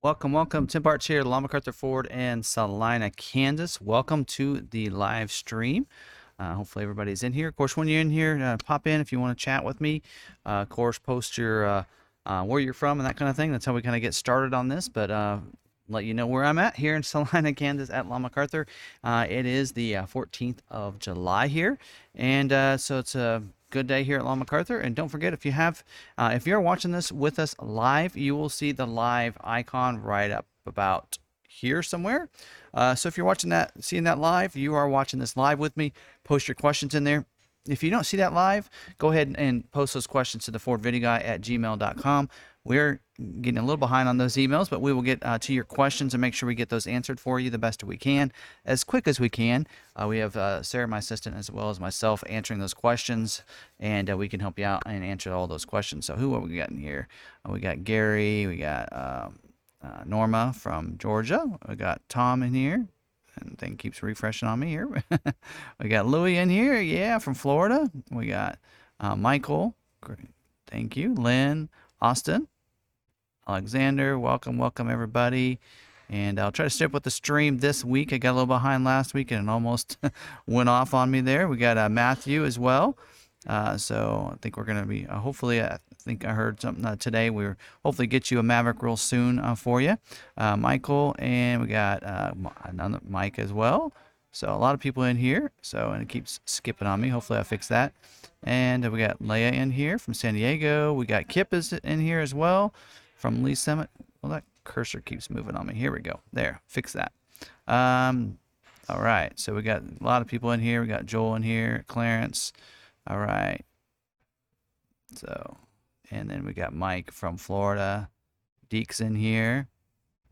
Welcome, welcome. Tim Bartz here, Long MacArthur Ford and Salina, Kansas. Welcome to the live stream. Uh, hopefully everybody's in here. Of course, when you're in here, uh, pop in if you want to chat with me. Uh, of course, post your uh, uh, where you're from and that kind of thing. That's how we kind of get started on this. But uh, let you know where I'm at here in Salina, Kansas at Long MacArthur. It is the uh, 14th of July here, and so it's a good day here at Long MacArthur. And don't forget, if you have, uh, if you're watching this with us live, you will see the live icon right up about here somewhere. Uh, so if you're watching that, seeing that live, you are watching this live with me. Post your questions in there. If you don't see that live, go ahead and post those questions to the Ford Video Guy at gmail.com. We're getting a little behind on those emails, but we will get uh, to your questions and make sure we get those answered for you the best we can, as quick as we can. Uh, we have uh, Sarah, my assistant, as well as myself answering those questions, and uh, we can help you out and answer all those questions. So, who are we got in here? Uh, we got Gary, we got um, uh, Norma from Georgia, we got Tom in here, and thing keeps refreshing on me here. we got Louie in here, yeah, from Florida. We got Michael, great, thank you, Lynn, Austin, Alexander, welcome, welcome everybody. And I'll try to up with the stream this week. I got a little behind last week and it almost went off on me there. We got uh, Matthew as well. Uh, so I think we're going to be, uh, hopefully, I think I heard something uh, today. We're hopefully get you a Maverick real soon uh, for you. Uh, Michael, and we got uh, another Mike as well. So a lot of people in here. So, and it keeps skipping on me. Hopefully I fix that. And uh, we got Leia in here from San Diego. We got Kip is in here as well from Lee Summit. Well, that cursor keeps moving on me. Here we go. There, fix that. Um, all right. So we got a lot of people in here. We got Joel in here, Clarence. All right. So, and then we got Mike from Florida. Deeks in here.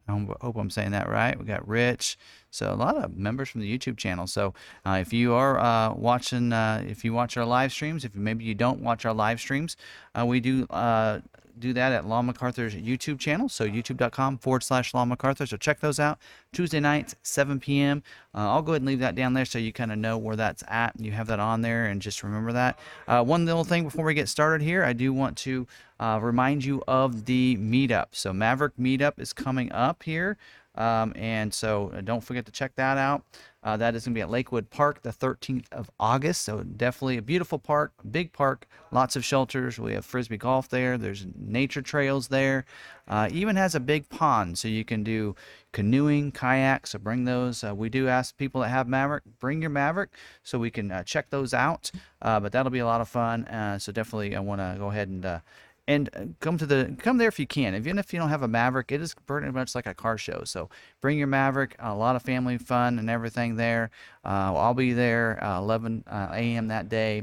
I hope I'm saying that right. We got Rich. So a lot of members from the YouTube channel. So uh, if you are uh, watching, uh, if you watch our live streams, if maybe you don't watch our live streams, uh, we do uh, do that at Long MacArthur's YouTube channel. So youtube.com forward slash Long MacArthur. So check those out. Tuesday nights, 7 p.m. Uh, I'll go ahead and leave that down there so you kind of know where that's at. You have that on there and just remember that. Uh, one little thing before we get started here, I do want to uh, remind you of the meetup. So Maverick Meetup is coming up here. Um, and so uh, don't forget to check that out. Uh, that is going to be at Lakewood Park the 13th of August. So definitely a beautiful park, big park, lots of shelters. We have frisbee golf there. There's nature trails there. Uh, even has a big pond, so you can do canoeing, kayaks. So bring those. Uh, we do ask people that have Maverick, bring your Maverick, so we can uh, check those out. Uh, but that'll be a lot of fun. Uh, so definitely, I want to go ahead and and uh, come to the come there if you can. Even if you don't have a Maverick, it is pretty much like a car show. So bring your Maverick. A lot of family fun and everything there. Uh, I'll be there uh, 11 uh, a.m. that day.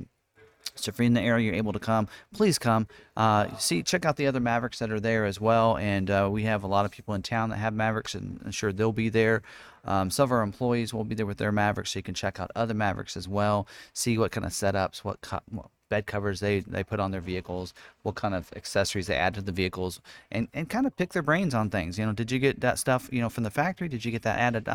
So if you're in the area, you're able to come. Please come. Uh, see, check out the other Mavericks that are there as well. And uh, we have a lot of people in town that have Mavericks, and I'm sure they'll be there. Um, some of our employees will be there with their Mavericks, so you can check out other Mavericks as well. See what kind of setups, what, what bed covers they, they put on their vehicles, what kind of accessories they add to the vehicles, and, and kind of pick their brains on things. You know, did you get that stuff, you know, from the factory? Did you get that added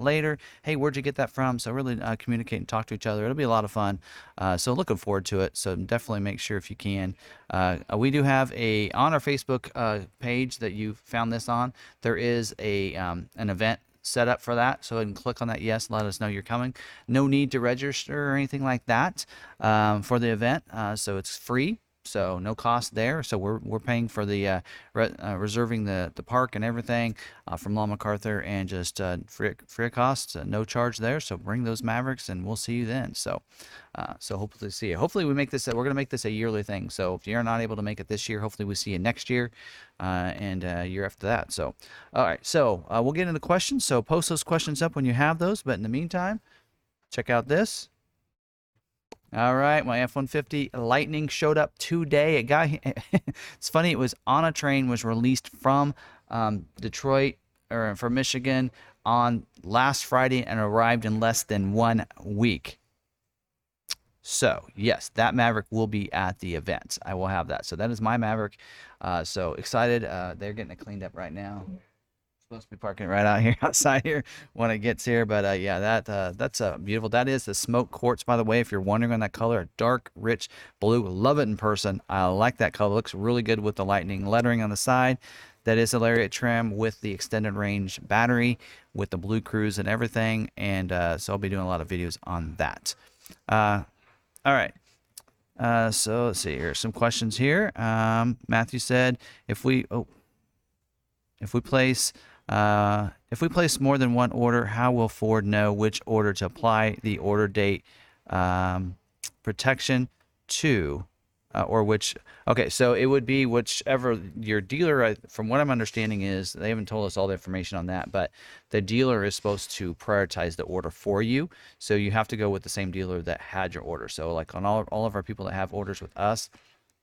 later? Hey, where'd you get that from? So really uh, communicate and talk to each other. It'll be a lot of fun. Uh, so looking forward to it. So definitely make sure if you can. Uh, we do have a on our Facebook uh, page that you found this on. There is a um, an event set up for that. So and click on that yes, let us know you're coming. No need to register or anything like that um, for the event. Uh, so it's free. So no cost there. So we're, we're paying for the uh, re- uh, reserving the, the park and everything uh, from Long MacArthur and just uh, free free of cost, uh, no charge there. So bring those Mavericks and we'll see you then. So uh, so hopefully see you. Hopefully we make this. We're gonna make this a yearly thing. So if you're not able to make it this year, hopefully we see you next year and year after that. So all right. So we'll get into questions. So post those questions up when you have those. But in the meantime, check out this. All right, my F-150 Lightning showed up today. It got. it's funny. It was on a train. Was released from um, Detroit or from Michigan on last Friday and arrived in less than one week. So yes, that Maverick will be at the event. I will have that. So that is my Maverick. Uh, so excited. Uh, they're getting it cleaned up right now. Supposed to be parking right out here outside here when it gets here. But uh, yeah, that uh, that's uh, beautiful. That is the smoke quartz, by the way. If you're wondering on that color, a dark, rich blue. Love it in person. I like that color. Looks really good with the lightning lettering on the side. that is a Lariat trim with the extended range battery, with the Blue Cruise and everything. And uh, so I'll be doing a lot of videos on that. Uh, all right. Uh, so let's see here. Some questions here. Um, Matthew said, if we oh, if we place uh, if we place more than one order, how will Ford know which order to apply the order date um, protection to? Uh, or which okay so it would be whichever your dealer uh, from what i'm understanding is they haven't told us all the information on that but the dealer is supposed to prioritize the order for you so you have to go with the same dealer that had your order so like on all, all of our people that have orders with us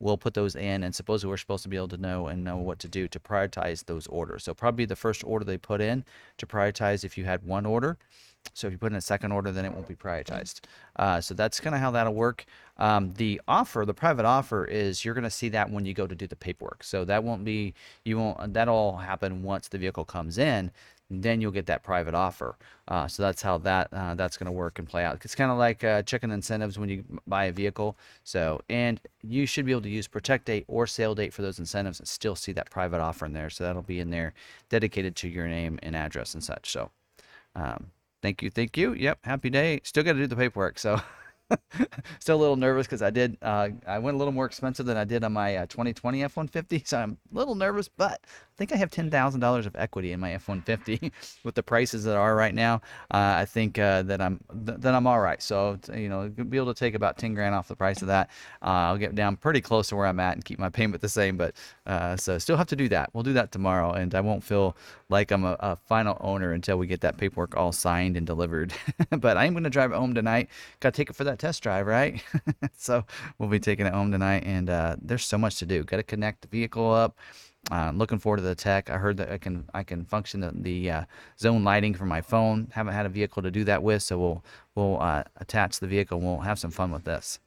we'll put those in and supposedly we're supposed to be able to know and know what to do to prioritize those orders. So probably the first order they put in to prioritize if you had one order. So if you put in a second order then it won't be prioritized. Uh, so that's kind of how that'll work. Um, the offer the private offer is you're going to see that when you go to do the paperwork. So that won't be you won't that'll happen once the vehicle comes in then you'll get that private offer. Uh, so that's how that uh, that's going to work and play out. It's kind of like uh, checking incentives when you buy a vehicle. So and you should be able to use protect date or sale date for those incentives and still see that private offer in there. So that'll be in there, dedicated to your name and address and such. So um, thank you, thank you. Yep, happy day. Still got to do the paperwork. So. Still a little nervous because I did. Uh, I went a little more expensive than I did on my uh, 2020 F150, so I'm a little nervous. But I think I have ten thousand dollars of equity in my F150 with the prices that are right now. Uh, I think uh, that I'm th- that I'm all right. So you know, be able to take about ten grand off the price of that. Uh, I'll get down pretty close to where I'm at and keep my payment the same. But uh, so still have to do that. We'll do that tomorrow, and I won't feel like I'm a, a final owner until we get that paperwork all signed and delivered. but I am going to drive home tonight. Got to take it for that test drive, right? so we'll be taking it home tonight, and uh, there's so much to do. Got to connect the vehicle up. Uh, looking forward to the tech. I heard that I can I can function the, the uh, zone lighting from my phone. Haven't had a vehicle to do that with, so we'll we'll uh, attach the vehicle. We'll have some fun with this.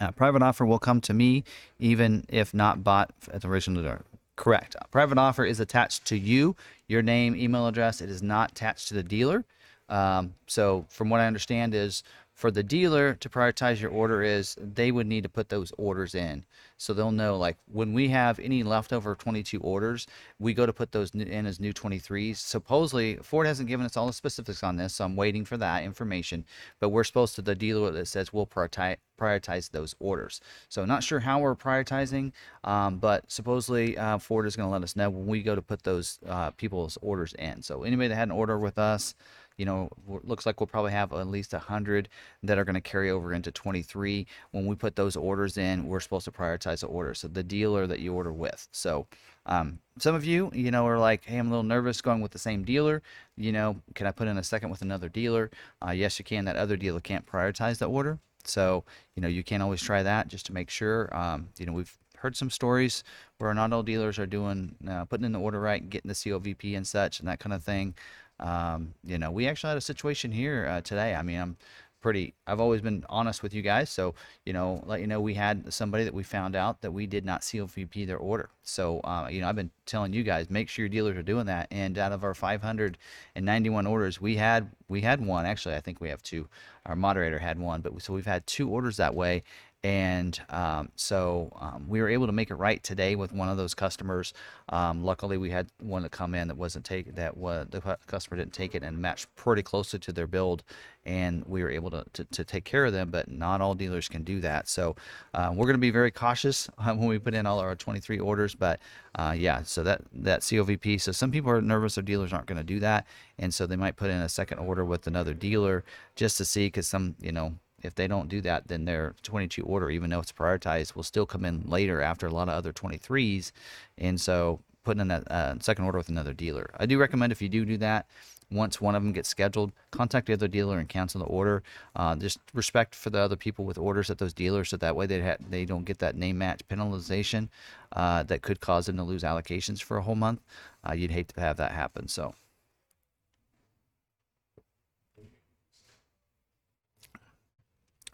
Uh, private offer will come to me even if not bought at the original. dealer. Correct. private offer is attached to you, your name, email address. It is not attached to the dealer. Um, so, from what I understand, is for the dealer to prioritize your order is they would need to put those orders in. So they'll know like when we have any leftover 22 orders we go to put those in as new 23s supposedly ford hasn't given us all the specifics on this so i'm waiting for that information. But we're supposed to the dealer that says we'll prioritize prioritize those orders. So not sure how we're prioritizing um, but supposedly uh, ford is going to let us know when we go to put those uh, people's orders in. So anybody that had an order with us you know, looks like we'll probably have at least 100 that are going to carry over into 23. When we put those orders in, we're supposed to prioritize the order. So the dealer that you order with. So um, some of you, you know, are like, hey, I'm a little nervous going with the same dealer. You know, can I put in a second with another dealer? Uh, yes, you can. That other dealer can't prioritize the order. So, you know, you can always try that just to make sure. Um, you know, we've heard some stories where not all dealers are doing uh, putting in the order right, getting the COVP and such and that kind of thing. Um, you know, we actually had a situation here uh, today. I mean, I'm pretty I've always been honest with you guys. So, you know, let you know we had somebody that we found out that we did not COVP their order. So, uh, you know, I've been telling you guys make sure your dealers are doing that. And out of our 591 orders, we had we had one. Actually, I think we have two. Our moderator had one, but so we've had two orders that way, and um, so um, we were able to make it right today with one of those customers. Um, luckily, we had one that come in that wasn't take that was the customer didn't take it and matched pretty closely to their build, and we were able to, to, to take care of them. But not all dealers can do that, so uh, we're going to be very cautious when we put in all our 23 orders. But uh, yeah, so that that COVP. So some people are nervous if dealers aren't going to do that, and so they might put in a second order with another dealer just to see because some you know if they don't do that, then their 22 order, even though it's prioritized, will still come in later after a lot of other 23s. And so putting in a, uh, second order with another dealer. I do recommend if you do do that, once one of them gets scheduled, contact the other dealer and cancel the order. Uh, just respect for the other people with orders at those dealers, so that way they ha- they don't get that name match penalization uh, that could cause them to lose allocations for a whole month. Uh, you'd hate to have that happen. So.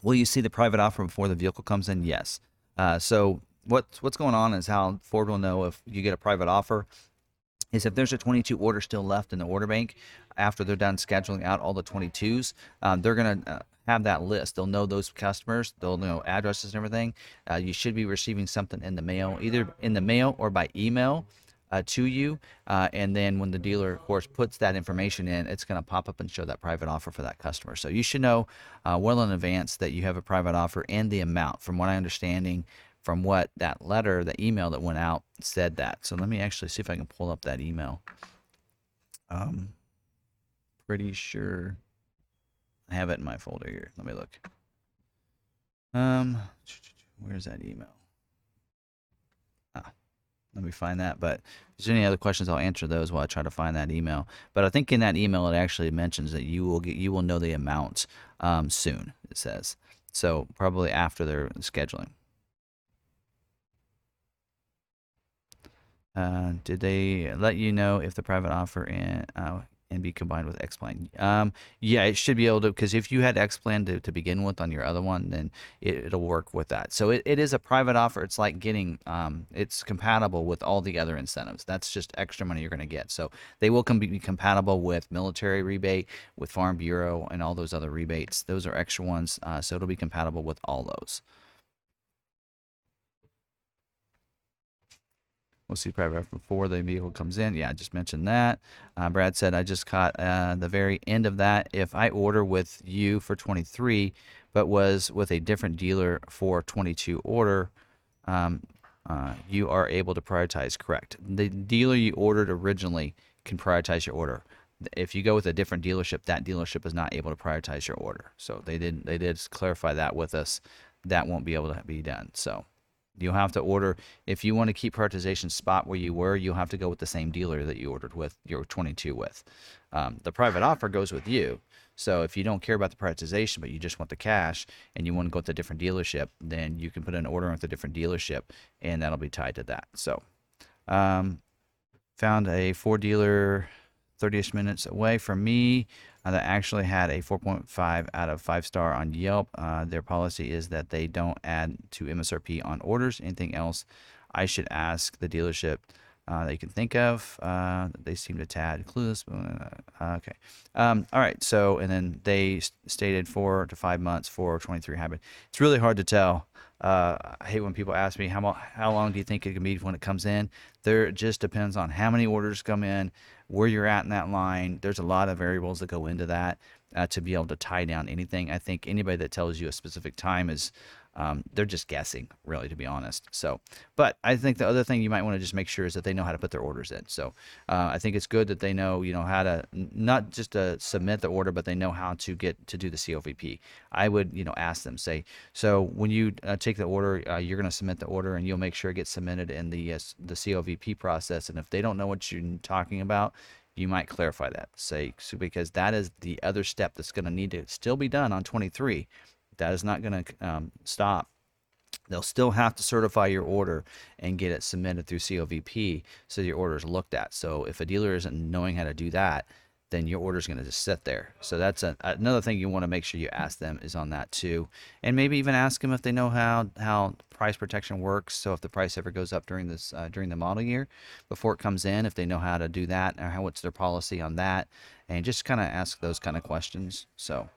Will you see the private offer before the vehicle comes in? Yes. Uh, so what's what's going on is how Ford will know if you get a private offer is if there's a 22 order still left in the order bank after they're done scheduling out all the 22s, um, they're to uh, have that list. They'll know those customers, they'll know addresses and everything. Uh, you should be receiving something in the mail, either in the mail or by email uh, to you. Uh, and then when the dealer, of course, puts that information in, it's going to pop up and show that private offer for that customer. So you should know uh, well in advance that you have a private offer and the amount. From what I'm understanding, from what that letter, the email that went out said that. So let me actually see if I can pull up that email. Um, pretty sure I have it in my folder here. Let me look. Um, where's that email? Let me find that. But if there's any other questions, I'll answer those while I try to find that email. But I think in that email it actually mentions that you will get you will know the amount um, soon. It says so probably after their scheduling. Uh, did they let you know if the private offer and uh, and be combined with Xplan? Um, yeah, it should be able to because if you had Xplan to, to begin with on your other one, then it, will work with that. So it, it is a private offer. It's like getting um, it's compatible with all the other incentives. That's just extra money you're going to get. So they will com- be compatible with military rebate, with Farm Bureau, and all those other rebates. Those are extra ones. Uh, so it'll be compatible with all those. We'll see paragraph before the vehicle comes in. Yeah, I just mentioned that. Uh, Brad said, I just caught uh, the very end of that. If I order with you for 23, but was with a different dealer for 22 order, um, uh, you are able to prioritize correct. The dealer you ordered originally can prioritize your order. If you go with a different dealership, that dealership is not able to prioritize your order. So they did they did clarify that with us. That won't be able to be done. So You'll have to order if you want to keep prioritization spot where you were. You'll have to go with the same dealer that you ordered with your 22 with. Um, the private offer goes with you. So if you don't care about the prioritization, but you just want the cash and you want to go with a different dealership, then you can put an order with a different dealership, and that'll be tied to that. So, um, found a Ford dealer 30ish minutes away from me uh, that actually had a 4.5 out of 5 star on Yelp. Uh, their policy is that they don't add to MSRP on orders. Anything else I should ask the dealership uh, that you can think of? Uh, they seem to tad clueless. Uh, okay. Um, all right. So, and then they stated four to five months for 23 hybrid. It's really hard to tell. Uh, I hate when people ask me how how long do you think it can be when it comes in. There it just depends on how many orders come in, where you're at in that line. There's a lot of variables that go into that uh, to be able to tie down anything. I think anybody that tells you a specific time is um, they're just guessing, really, to be honest. So, but I think the other thing you might want to just make sure is that they know how to put their orders in. So, uh, I think it's good that they know, you know, how to not just to submit the order, but they know how to get to do the COVP. I would, you know, ask them, say, so when you uh, take the order, uh, you're going to submit the order, and you'll make sure it gets submitted in the uh, the COVP process. And if they don't know what you're talking about, you might clarify that. Say so because that is the other step that's going to need to still be done on 23 that is not going to um, stop. They'll still have to certify your order and get it submitted through COVP so your order is looked at. So if a dealer isn't knowing how to do that, then your order is going to just sit there. So that's a, another thing you want to make sure you ask them is on that too, and maybe even ask them if they know how how price protection works. So if the price ever goes up during this uh, during the model year, before it comes in, if they know how to do that or how what's their policy on that, and just kind of ask those kind of questions. So.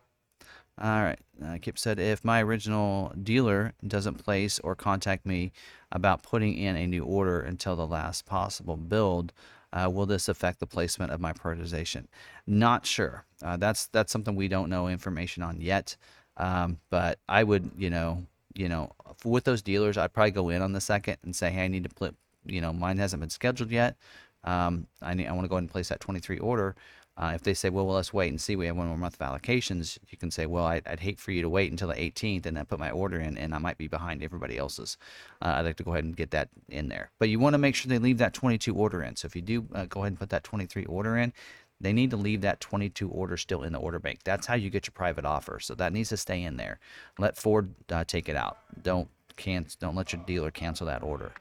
All right. Uh, Kip said, if my original dealer doesn't place or contact me about putting in a new order until the last possible build, uh, will this affect the placement of my prioritization? Not sure. Uh, that's that's something we don't know information on yet. Um, but I would, you know, you know, with those dealers, I'd probably go in on the second and say, hey, I need to put, you know, mine hasn't been scheduled yet. Um, I need, I want to go ahead and place that 23 order. Uh, if they say, well, well, let's wait and see, we have one more month of allocations, you can say, well, I'd, I'd, hate for you to wait until the 18th and then put my order in, and I might be behind everybody else's. Uh, I'd like to go ahead and get that in there. But you want to make sure they leave that 22 order in. So if you do uh, go ahead and put that 23 order in, they need to leave that 22 order still in the order bank. That's how you get your private offer. So that needs to stay in there. Let Ford uh, take it out. Don't can don't let your dealer cancel that order.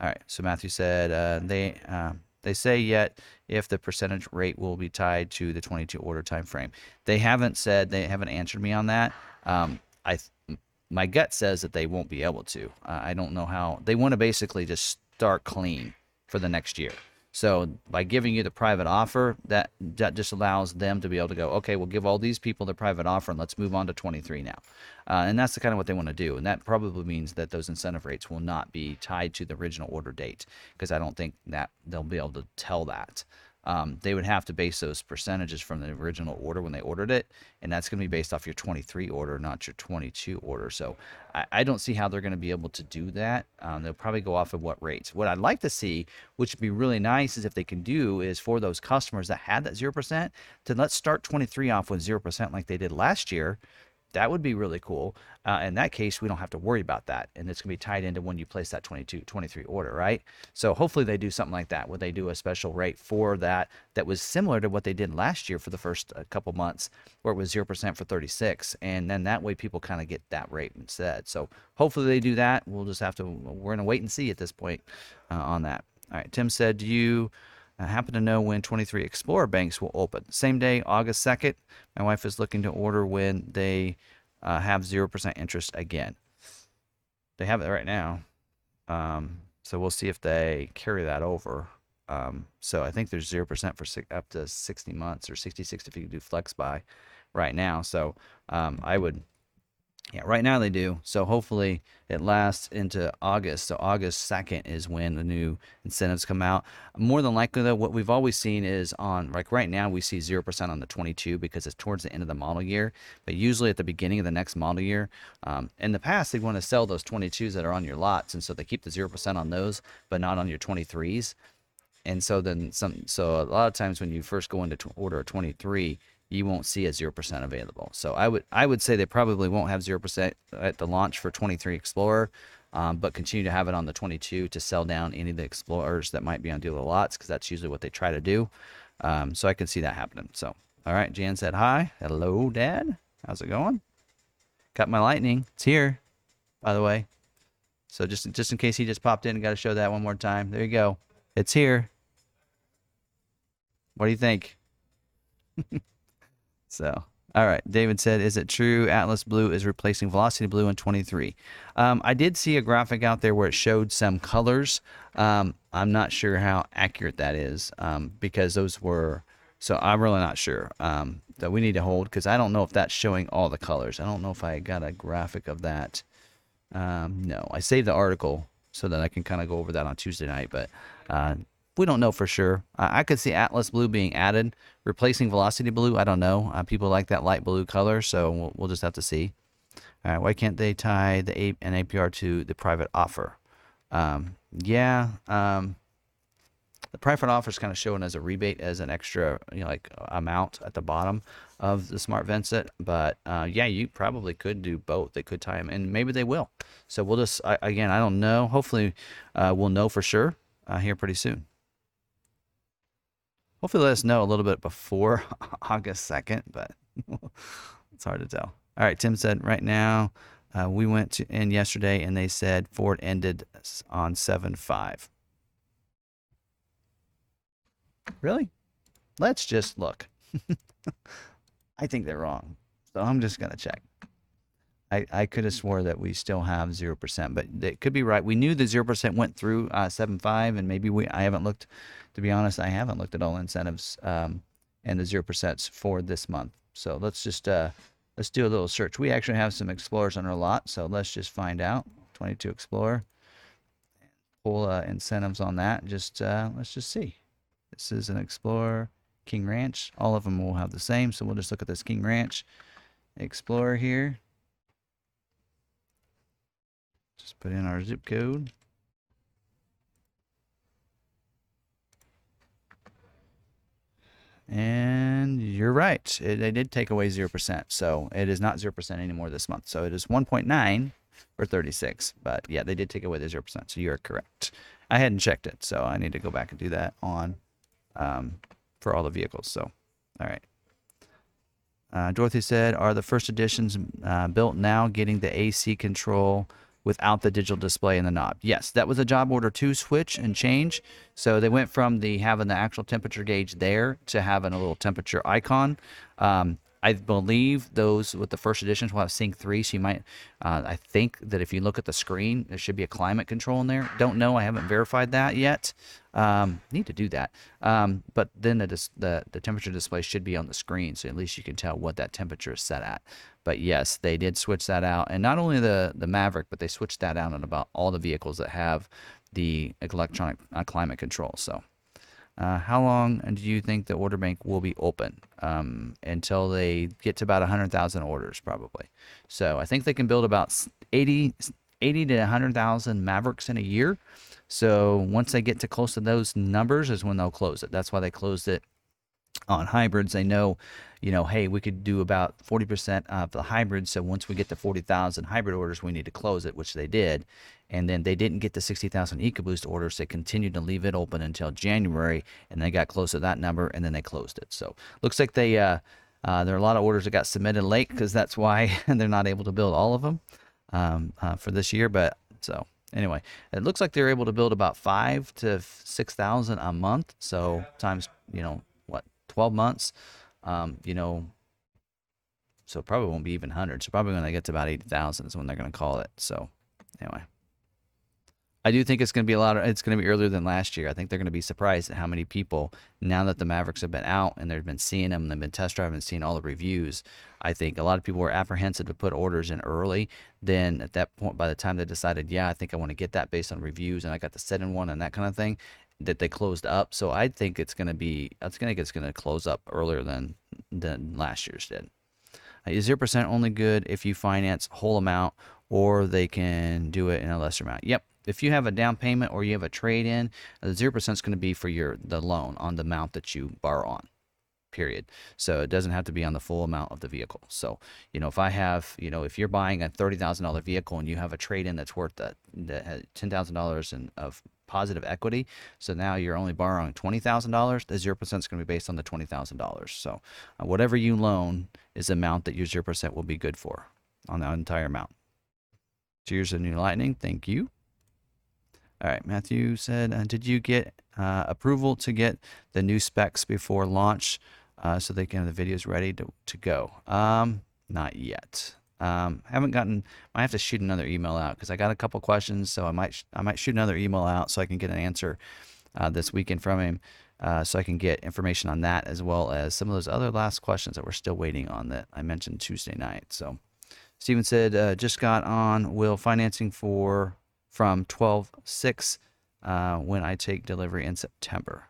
All right. So Matthew said uh, they uh, they say yet if the percentage rate will be tied to the 22 order time frame. They haven't said, they haven't answered me on that. Um, I, my gut says that they won't be able to. Uh, I don't know how. They want to basically just start clean for the next year. So by giving you the private offer, that that just allows them to be able to go, okay, we'll give all these people the private offer and let's move on to 23 now. Uh, and that's the kind of what they want to do. And that probably means that those incentive rates will not be tied to the original order date because I don't think that they'll be able to tell that um, they would have to base those percentages from the original order when they ordered it, and that's going to be based off your 23 order, not your 22 order. So I, I don't see how they're going to be able to do that. Um, they'll probably go off of what rates. What I'd like to see, which would be really nice, is if they can do is for those customers that had that zero percent to let's start 23 off with zero percent like they did last year that would be really cool. Uh, in that case, we don't have to worry about that. And it's going to be tied into when you place that 22, 23 order, right? So hopefully they do something like that where they do a special rate for that that was similar to what they did last year for the first uh, couple months where it was 0% for 36. And then that way people kind of get that rate instead. So hopefully they do that. We'll just have to, we're going to wait and see at this point uh, on that. All right. Tim said, do you I happen to know when 23 Explorer banks will open. Same day, August 2nd. My wife is looking to order when they uh, have 0% interest again. They have it right now. Um, so we'll see if they carry that over. Um, so I think there's 0% for six, up to 60 months or 66 if you do flex buy right now. So um, I would yeah, right now they do. So hopefully it lasts into August. So August 2nd is when the new incentives come out. More than likely, though, what we've always seen is on, like right now, we see 0% on the 22 because it's towards the end of the model year. But usually at the beginning of the next model year, um, in the past, they want to sell those 22s that are on your lots. And so they keep the 0% on those, but not on your 23s. And so then some, so a lot of times when you first go into order a 23, you won't see a 0% available. So I would I would say they probably won't have 0% at the launch for 23 Explorer, um, but continue to have it on the 22 to sell down any of the Explorers that might be on dealer lots because that's usually what they try to do. Um, so I can see that happening. So all right, Jan said hi. Hello, Dad. How's it going? Got my lightning. It's here, by the way. So just just in case he just popped in, and got to show that one more time. There you go. It's here. What do you think? So, all right. David said, "Is it true Atlas Blue is replacing Velocity Blue in 23?" Um, I did see a graphic out there where it showed some colors. Um, I'm not sure how accurate that is um, because those were. So I'm really not sure um, that we need to hold because I don't know if that's showing all the colors. I don't know if I got a graphic of that. Um, no, I saved the article so that I can kind of go over that on Tuesday night, but uh, we don't know for sure. Uh, I could see Atlas Blue being added, replacing Velocity Blue. I don't know. Uh, people like that light blue color, so we'll, we'll just have to see. All right, why can't they tie the A- an APR to the private offer? Um, yeah, um, the private offer is kind of shown as a rebate as an extra you know, like amount at the bottom of the smart Vincent. But uh, yeah, you probably could do both. They could tie them, and maybe they will. So we'll just I, again, I don't know. Hopefully, uh, we'll know for sure uh, here pretty soon hopefully let us know a little bit before August 2nd, but it's hard to tell. All right, Tim said right now uh, we went to in yesterday and they said Ford ended on 7 5. Really? Let's just look. I think they're wrong. So I'm just going to check. I, I could have swore that we still have 0%, but it could be right. We knew the 0% went through uh, 7.5, and maybe we, I haven't looked, to be honest, I haven't looked at all incentives um, and the 0% for this month. So let's just, uh, let's do a little search. We actually have some Explorers on our lot, so let's just find out. 22 Explorer. Pull uh, incentives on that. Just, uh, let's just see. This is an Explorer, King Ranch. All of them will have the same, so we'll just look at this King Ranch Explorer here. Just put in our zip code. And you're right. It, they did take away 0%. So it is not 0% anymore this month. So it is 1.9 for 36. But yeah, they did take away the 0%. So you're correct. I hadn't checked it. So I need to go back and do that on um, for all the vehicles. So, all right. Uh, Dorothy said, Are the first editions uh, built now getting the AC control? Without the digital display in the knob. Yes, that was a job order two switch and change. So they went from the having the actual temperature gauge there to having a little temperature icon. Um, I believe those with the first editions will have Sync 3. So you might, uh, I think that if you look at the screen, there should be a climate control in there. Don't know. I haven't verified that yet. Um, need to do that. Um, but then the, dis- the the temperature display should be on the screen, so at least you can tell what that temperature is set at. But yes, they did switch that out, and not only the the Maverick, but they switched that out on about all the vehicles that have the electronic uh, climate control. So. Uh, how long do you think the order bank will be open? Um, until they get to about 100,000 orders, probably. So I think they can build about 80, 80 to 100,000 Mavericks in a year. So once they get to close to those numbers, is when they'll close it. That's why they closed it on hybrids. They know, you know, hey, we could do about 40% of the hybrids. So once we get to 40,000 hybrid orders, we need to close it, which they did. And then they didn't get the 60,000 EcoBoost orders. They continued to leave it open until January, and they got close to that number, and then they closed it. So looks like they, uh, uh, there are a lot of orders that got submitted late because that's why they're not able to build all of them um, uh, for this year. But so anyway, it looks like they're able to build about five to six thousand a month. So times you know what, twelve months, um, you know. So probably won't be even hundred. So probably when they get to about eighty thousand is when they're going to call it. So anyway. I do think it's going to be a lot. Of, it's going to be earlier than last year. I think they're going to be surprised at how many people now that the Mavericks have been out and they've been seeing them and they've been test driving and seeing all the reviews. I think a lot of people were apprehensive to put orders in early. Then at that point, by the time they decided, yeah, I think I want to get that based on reviews and I got the set in one and that kind of thing, that they closed up. So I think it's going to be. I think it's going to close up earlier than than last year's did. Is zero percent only good if you finance whole amount, or they can do it in a lesser amount? Yep, if you have a down payment or you have a trade in, the zero percent is going to be for your the loan on the amount that you borrow on. Period. So it doesn't have to be on the full amount of the vehicle. So you know, if I have, you know, if you're buying a thirty thousand dollar vehicle and you have a trade in that's worth that, that ten thousand dollars and of positive equity, so now you're only borrowing twenty thousand dollars. The zero percent is going to be based on the twenty thousand dollars. So uh, whatever you loan is the amount that your zero percent will be good for on the entire amount. Cheers to New Lightning. Thank you. All right, Matthew said, uh, did you get uh, approval to get the new specs before launch uh, so they can have the videos ready to, to go? Um, not yet. Um, haven't gotten. I have to shoot another email out because I got a couple questions, so I might I might shoot another email out so I can get an answer uh, this weekend from him, uh, so I can get information on that as well as some of those other last questions that we're still waiting on that I mentioned Tuesday night. So, Steven said uh, just got on. Will financing for from 12 6 uh, when I take delivery in September.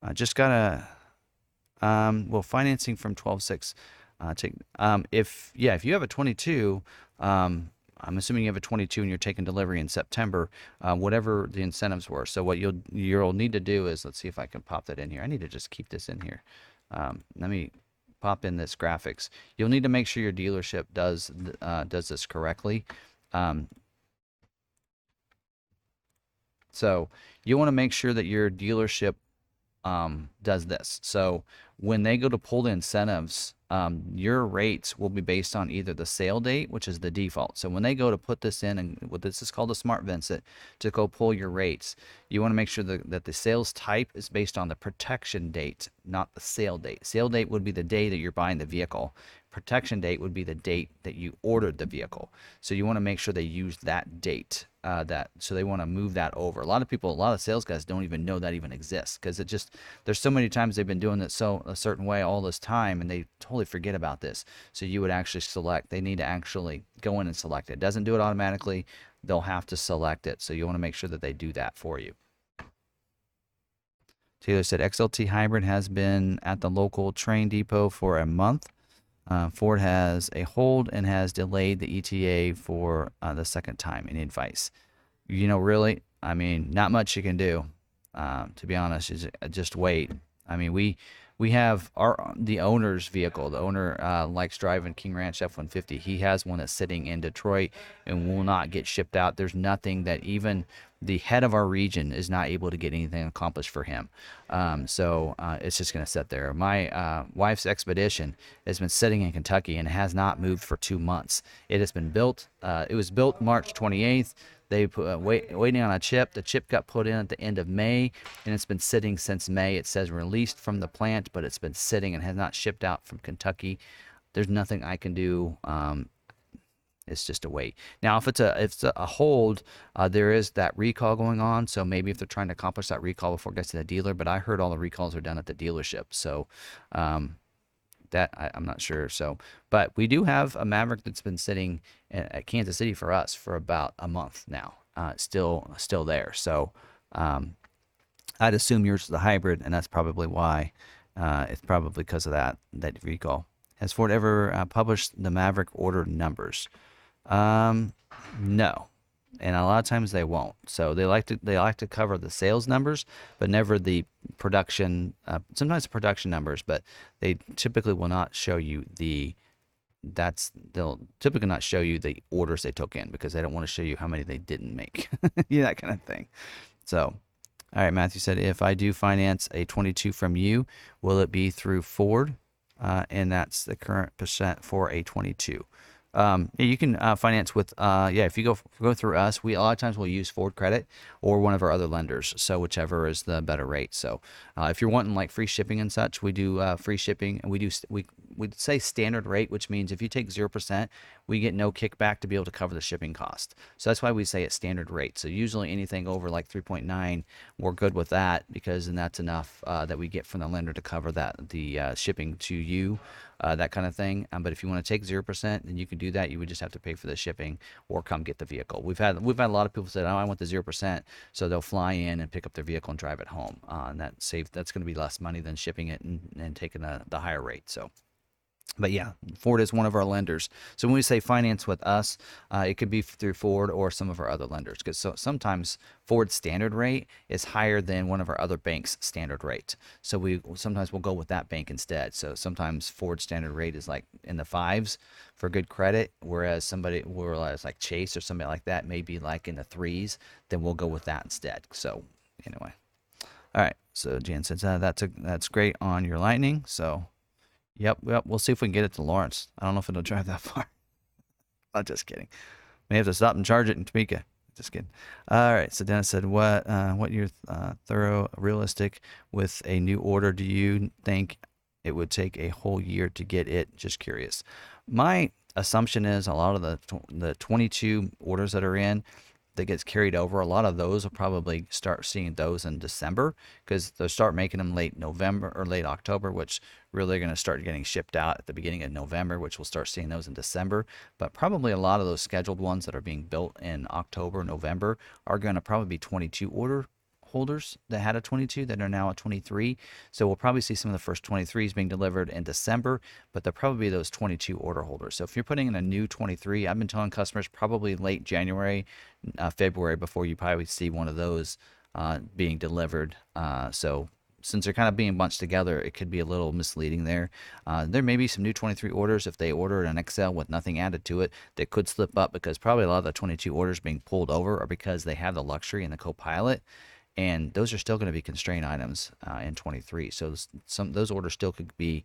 I just got a, um, well, financing from 12 6. Uh, take, um, if, yeah, if you have a 22, um, I'm assuming you have a 22 and you're taking delivery in September, uh, whatever the incentives were. So what you'll you'll need to do is let's see if I can pop that in here. I need to just keep this in here. Um, let me pop in this graphics. You'll need to make sure your dealership does uh, does this correctly. Um, so you want to make sure that your dealership um, does this. So when they go to pull the incentives, um, your rates will be based on either the sale date, which is the default. So when they go to put this in, and what this is called a smart Vincent, to go pull your rates, you want to make sure that, that the sales type is based on the protection date, not the sale date. Sale date would be the day that you're buying the vehicle protection date would be the date that you ordered the vehicle. So you want to make sure they use that date. Uh, that so they want to move that over. A lot of people, a lot of sales guys don't even know that even exists because it just there's so many times they've been doing it so a certain way all this time and they totally forget about this. So you would actually select. They need to actually go in and select it. It doesn't do it automatically. They'll have to select it. So you want to make sure that they do that for you. Taylor said XLT hybrid has been at the local train depot for a month. Uh, Ford has a hold and has delayed the ETA for uh, the second time. Any advice? You know, really, I mean, not much you can do. Uh, to be honest, is uh, just wait. I mean, we we have our the owner's vehicle. The owner uh, likes driving King Ranch F-150. He has one that's sitting in Detroit and will not get shipped out. There's nothing that even the head of our region is not able to get anything accomplished for him. Um, so uh, it's just going to sit there. My uh, wife's expedition has been sitting in Kentucky and has not moved for two months. It has been built. Uh, it was built March 28th. They put, uh, wait, waiting on a chip. The chip got put in at the end of May, and it's been sitting since May. It says released from the plant, but it's been sitting and has not shipped out from Kentucky. There's nothing I can do. Um, It's just a wait. Now, if it's a if it's a hold, uh, there is that recall going on. So maybe if they're trying to accomplish that recall before it gets to the dealer, but I heard all the recalls are done at the dealership. So um, that I, am not sure. So, but we do have a Maverick that's been sitting at, Kansas City for us for about a month now. Uh, still still there. So um, I'd assume yours is the hybrid, and that's probably why. Uh, it's probably because of that that recall. Has Ford ever uh, published the Maverick order numbers? Um, no, and a lot of times they won't. So they like to they like to cover the sales numbers, but never the production. Uh, sometimes the production numbers, but they typically will not show you the. That's they'll typically not show you the orders they took in because they don't want to show you how many they didn't make, yeah, that kind of thing. So, all right, Matthew said, if I do finance a 22 from you, will it be through Ford? Uh, and that's the current percent for a 22. Um, you can uh, finance with uh, yeah. If you go go through us, we a lot of times we'll use Ford Credit or one of our other lenders. So whichever is the better rate. So uh, if you're wanting like free shipping and such, we do uh, free shipping and we do we we say standard rate, which means if you take zero percent, we get no kickback to be able to cover the shipping cost. So that's why we say it's standard rate. So usually anything over like 3.9, we're good with that because then that's enough uh, that we get from the lender to cover that the uh, shipping to you uh, that kind of thing. Um, but if you want to take zero percent, then you can do that. You would just have to pay for the shipping or come get the vehicle. We've had we've had a lot of people say, "Oh, I want the zero percent," so they'll fly in and pick up their vehicle and drive it home. Uh, and that save that's going to be less money than shipping it and, and taking the, the higher rate. So but yeah, Ford is one of our lenders. So when we say finance with us, uh, it could be through Ford or some of our other lenders. Because so, sometimes Ford's standard rate is higher than one of our other banks' standard rate. So we sometimes we'll go with that bank instead. So sometimes Ford's standard rate is like in the fives for good credit, whereas somebody, whereas like Chase or somebody like that may be like in the threes. Then we'll go with that instead. So anyway, all right. So Jan says uh, that's a, that's great on your Lightning. So Yep, yep. We'll see if we can get it to Lawrence. I don't know if it'll drive that far. I'm just kidding. May have to stop and charge it in Topeka. Just kidding. All right. So Dennis said, "What, uh, what your uh, thorough, realistic with a new order? Do you think it would take a whole year to get it? Just curious. My assumption is a lot of the the 22 orders that are in that gets carried over, a lot of those will probably start seeing those in December because they'll start making them late November or late October, which really are going to start getting shipped out at the beginning of November, which we'll start seeing those in December. But probably a lot of those scheduled ones that are being built in October, November are going to probably be 22 order holders that had a 22 that are now at 23. So we'll probably see some of the first 23s being delivered in December, but they'll probably be those 22 order holders. So if you're putting in a new 23, I've been telling customers probably late January, uh, February before you probably see one of those uh, being delivered. Uh, so since they're kind of being bunched together, it could be a little misleading there. Uh, there may be some new 23 orders if they order an XL with nothing added to it that could slip up because probably a lot of the 22 orders being pulled over are because they have the luxury and the co-pilot and those are still going to be constrained items uh, in 23. So some those orders still could be,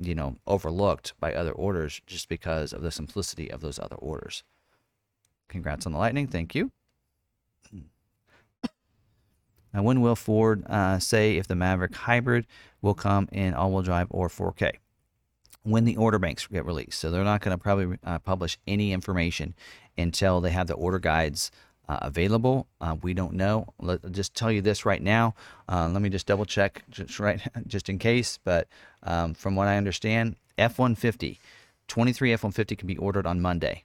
you know, overlooked by other orders just because of the simplicity of those other orders. Congrats on the Lightning, thank you. Now, when will Ford uh, say if the Maverick Hybrid will come in all-wheel drive or 4K? When the order banks get released. So they're not going to probably uh, publish any information until they have the order guides uh, available. Uh, we don't know. Let just tell you this right now. Uh, let me just double check just right just in case. But um, from what I understand, F-150, 23 F-150 can be ordered on Monday.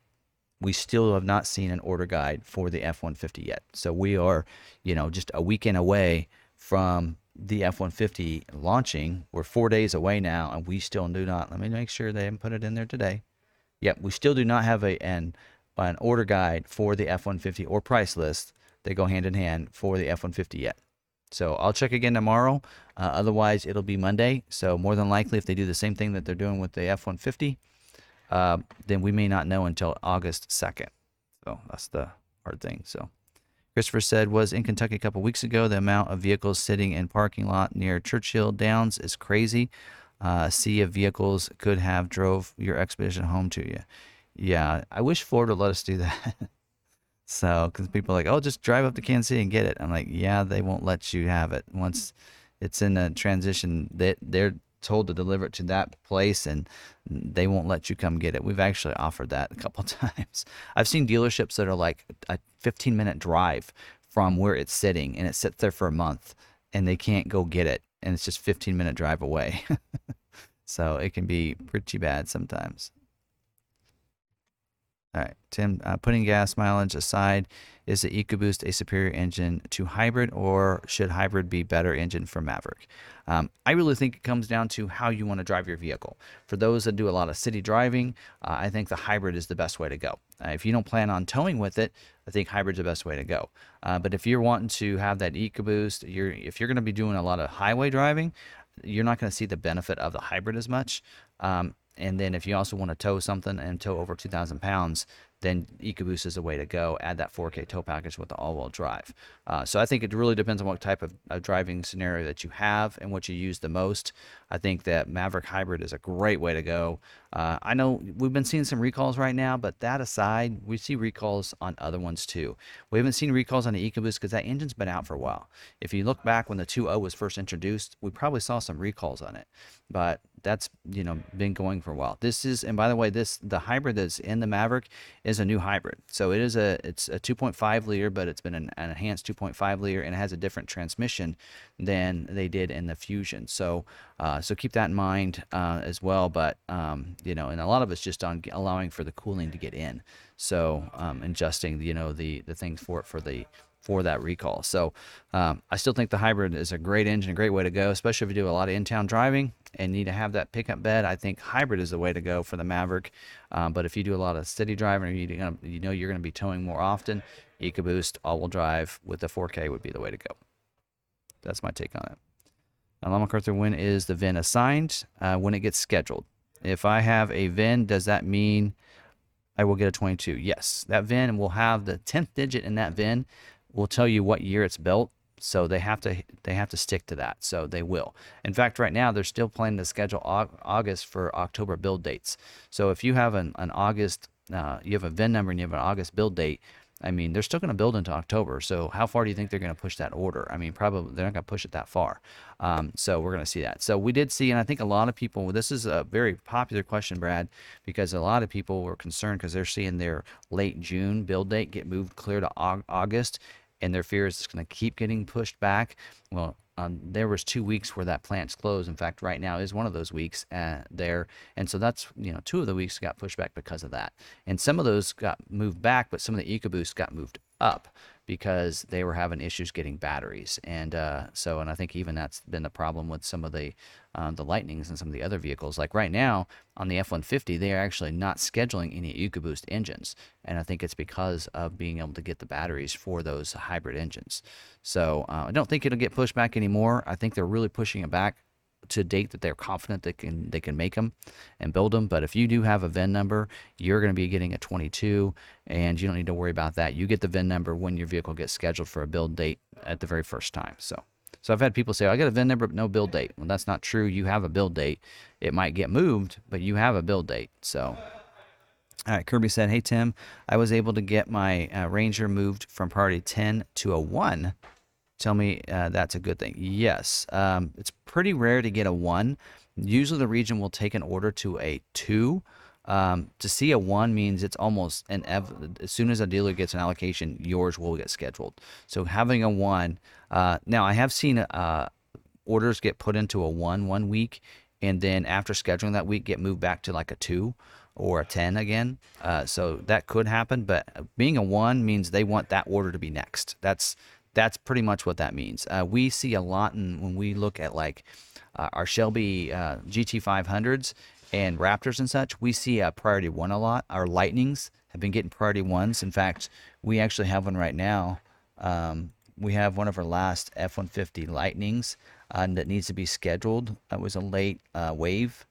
We still have not seen an order guide for the F-150 yet. So we are, you know, just a weekend away from the F-150 launching. We're four days away now, and we still do not. Let me make sure they haven't put it in there today. Yep, we still do not have a an an order guide for the F-150 or price list. They go hand in hand for the F-150 yet. So I'll check again tomorrow. Uh, otherwise, it'll be Monday. So more than likely, if they do the same thing that they're doing with the F-150, uh, then we may not know until August 2nd. So that's the hard thing. So Christopher said was in Kentucky a couple weeks ago. The amount of vehicles sitting in parking lot near Churchill Downs is crazy. Uh, a sea of vehicles could have drove your expedition home to you. Yeah, I wish Ford would let us do that. so, because people are like, oh, just drive up to Kansas City and get it. I'm like, yeah, they won't let you have it once it's in a transition. That they're told to deliver it to that place and they won't let you come get it. We've actually offered that a couple times. I've seen dealerships that are like a 15 minute drive from where it's sitting and it sits there for a month and they can't go get it and it's just 15 minute drive away. so it can be pretty bad sometimes. All right, Tim, uh, putting gas mileage aside, is the EcoBoost a superior engine to hybrid, or should hybrid be better engine for Maverick? Um, I really think it comes down to how you want to drive your vehicle. For those that do a lot of city driving, uh, I think the hybrid is the best way to go. Uh, if you don't plan on towing with it, I think hybrid's the best way to go. Uh, but if you're wanting to have that EcoBoost, you're if you're going to be doing a lot of highway driving, you're not going to see the benefit of the hybrid as much. Um, and then if you also want to tow something and tow over 2,000 pounds, then EcoBoost is the way to go. Add that 4K tow package with the all-wheel drive. Uh, so I think it really depends on what type of, of, driving scenario that you have and what you use the most. I think that Maverick Hybrid is a great way to go. Uh, I know we've been seeing some recalls right now, but that aside, we see recalls on other ones too. We haven't seen recalls on the EcoBoost because that engine's been out for a while. If you look back when the 2.0 was first introduced, we probably saw some recalls on it, but that's you know been going for a while. This is, and by the way, this the hybrid that's in the Maverick is a new hybrid. So it is a it's a 2.5 liter, but it's been an, an enhanced 2.5 liter, and it has a different transmission than they did in the Fusion. So uh, so keep that in mind uh, as well. But um, you know, and a lot of it's just on allowing for the cooling to get in. So um, adjusting you know the the things for it for the for that recall. So um, I still think the hybrid is a great engine, a great way to go, especially if you do a lot of in-town driving and need to have that pickup bed. I think hybrid is the way to go for the Maverick. Um, but if you do a lot of city driving, or you, you know you're going to be towing more often, EcoBoost all-wheel drive with the 4K would be the way to go. That's my take on it. Now, MacArthur, when is the VIN assigned? Uh, when it gets scheduled. If I have a VIN, does that mean I will get a 22? Yes, that VIN will have the 10th digit in that VIN will tell you what year it's built. So they have to they have to stick to that. So they will. In fact, right now they're still planning to schedule August for October build dates. So if you have an, an August, uh, you have a VIN number and you have an August build date, I mean, they're still going to build into October. So how far do you think they're going to push that order? I mean, probably they're not going to push it that far. Um, so we're going to see that. So we did see, and I think a lot of people, this is a very popular question, Brad, because a lot of people were concerned because they're seeing their late June build date get moved clear to August and their fear is it's going to keep getting pushed back. Well, um, there was two weeks where that plant's closed. In fact, right now is one of those weeks uh, there, and so that's you know two of the weeks got pushed back because of that, and some of those got moved back, but some of the EcoBoost got moved up because they were having issues getting batteries. And uh, so, and I think even that's been the problem with some of the um, the Lightnings and some of the other vehicles. Like right now on the F-150, they are actually not scheduling any EcoBoost engines, and I think it's because of being able to get the batteries for those hybrid engines. So uh, I don't think it'll get pushed back anymore. I think they're really pushing it back to date that they're confident they can they can make them and build them. But if you do have a VIN number, you're going to be getting a 22, and you don't need to worry about that. You get the VIN number when your vehicle gets scheduled for a build date at the very first time. So. So I've had people say, I got a VIN number, but no build date. Well, that's not true. You have a build date. It might get moved, but you have a build date. So, all right. Kirby said, Hey, Tim, I was able to get my uh, Ranger moved from priority 10 to a 1 Tell me uh, that's a good thing. Yes, um, it's pretty rare to get a one. Usually, the region will take an order to a two. Um, to see a one means it's almost an ev- as soon as a dealer gets an allocation, yours will get scheduled. So having a one. Uh, now, I have seen uh, orders get put into a one one week, and then after scheduling that week, get moved back to like a two or a 10 again. Uh, so that could happen, but being a one means they want that order to be next. That's that's pretty much what that means. Uh, we see a lot in, when we look at like uh, our Shelby uh, GT500s and Raptors and such. We see a priority one a lot. Our Lightnings have been getting priority ones. In fact, we actually have one right now. Um, we have one of our last F-150 Lightnings uh, that needs to be scheduled. That was a late uh, wave.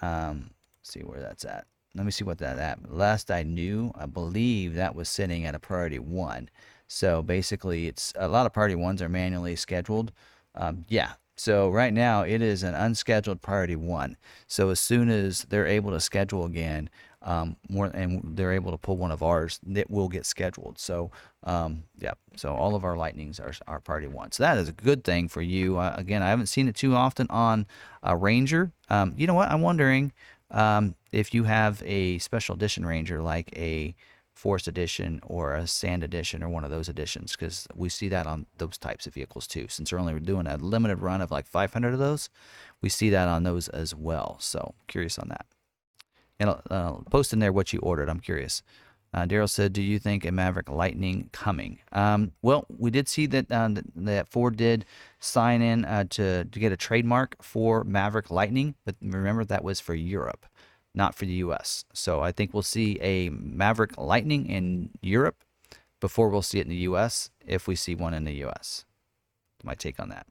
Um, see where that's at. Let me see what that at. Last I knew, I believe that was sitting at a priority one. So basically, it's a lot of priority ones are manually scheduled. Um, yeah. So right now it is an unscheduled priority one. So as soon as they're able to schedule again, um, more and they're able to pull one of ours that will get scheduled. So um, yeah, so all of our lightnings are are priority one. So that is a good thing for you. Uh, again, I haven't seen it too often on a Ranger. Um, you know what? I'm wondering um, if you have a special edition Ranger like a Forest Edition or a Sand Edition or one of those editions because we see that on those types of vehicles too. Since we're only doing a limited run of like 500 of those, we see that on those as well. So curious on that. And I'll uh, post in there what you ordered. I'm curious. Uh, Daryl said, "Do you think a Maverick Lightning coming?" Um, well, we did see that uh, that Ford did sign in uh, to to get a trademark for Maverick Lightning, but remember that was for Europe not for the US. So I think we'll see a Maverick Lightning in Europe before we'll see it in the US if we see one in the US. My take on that.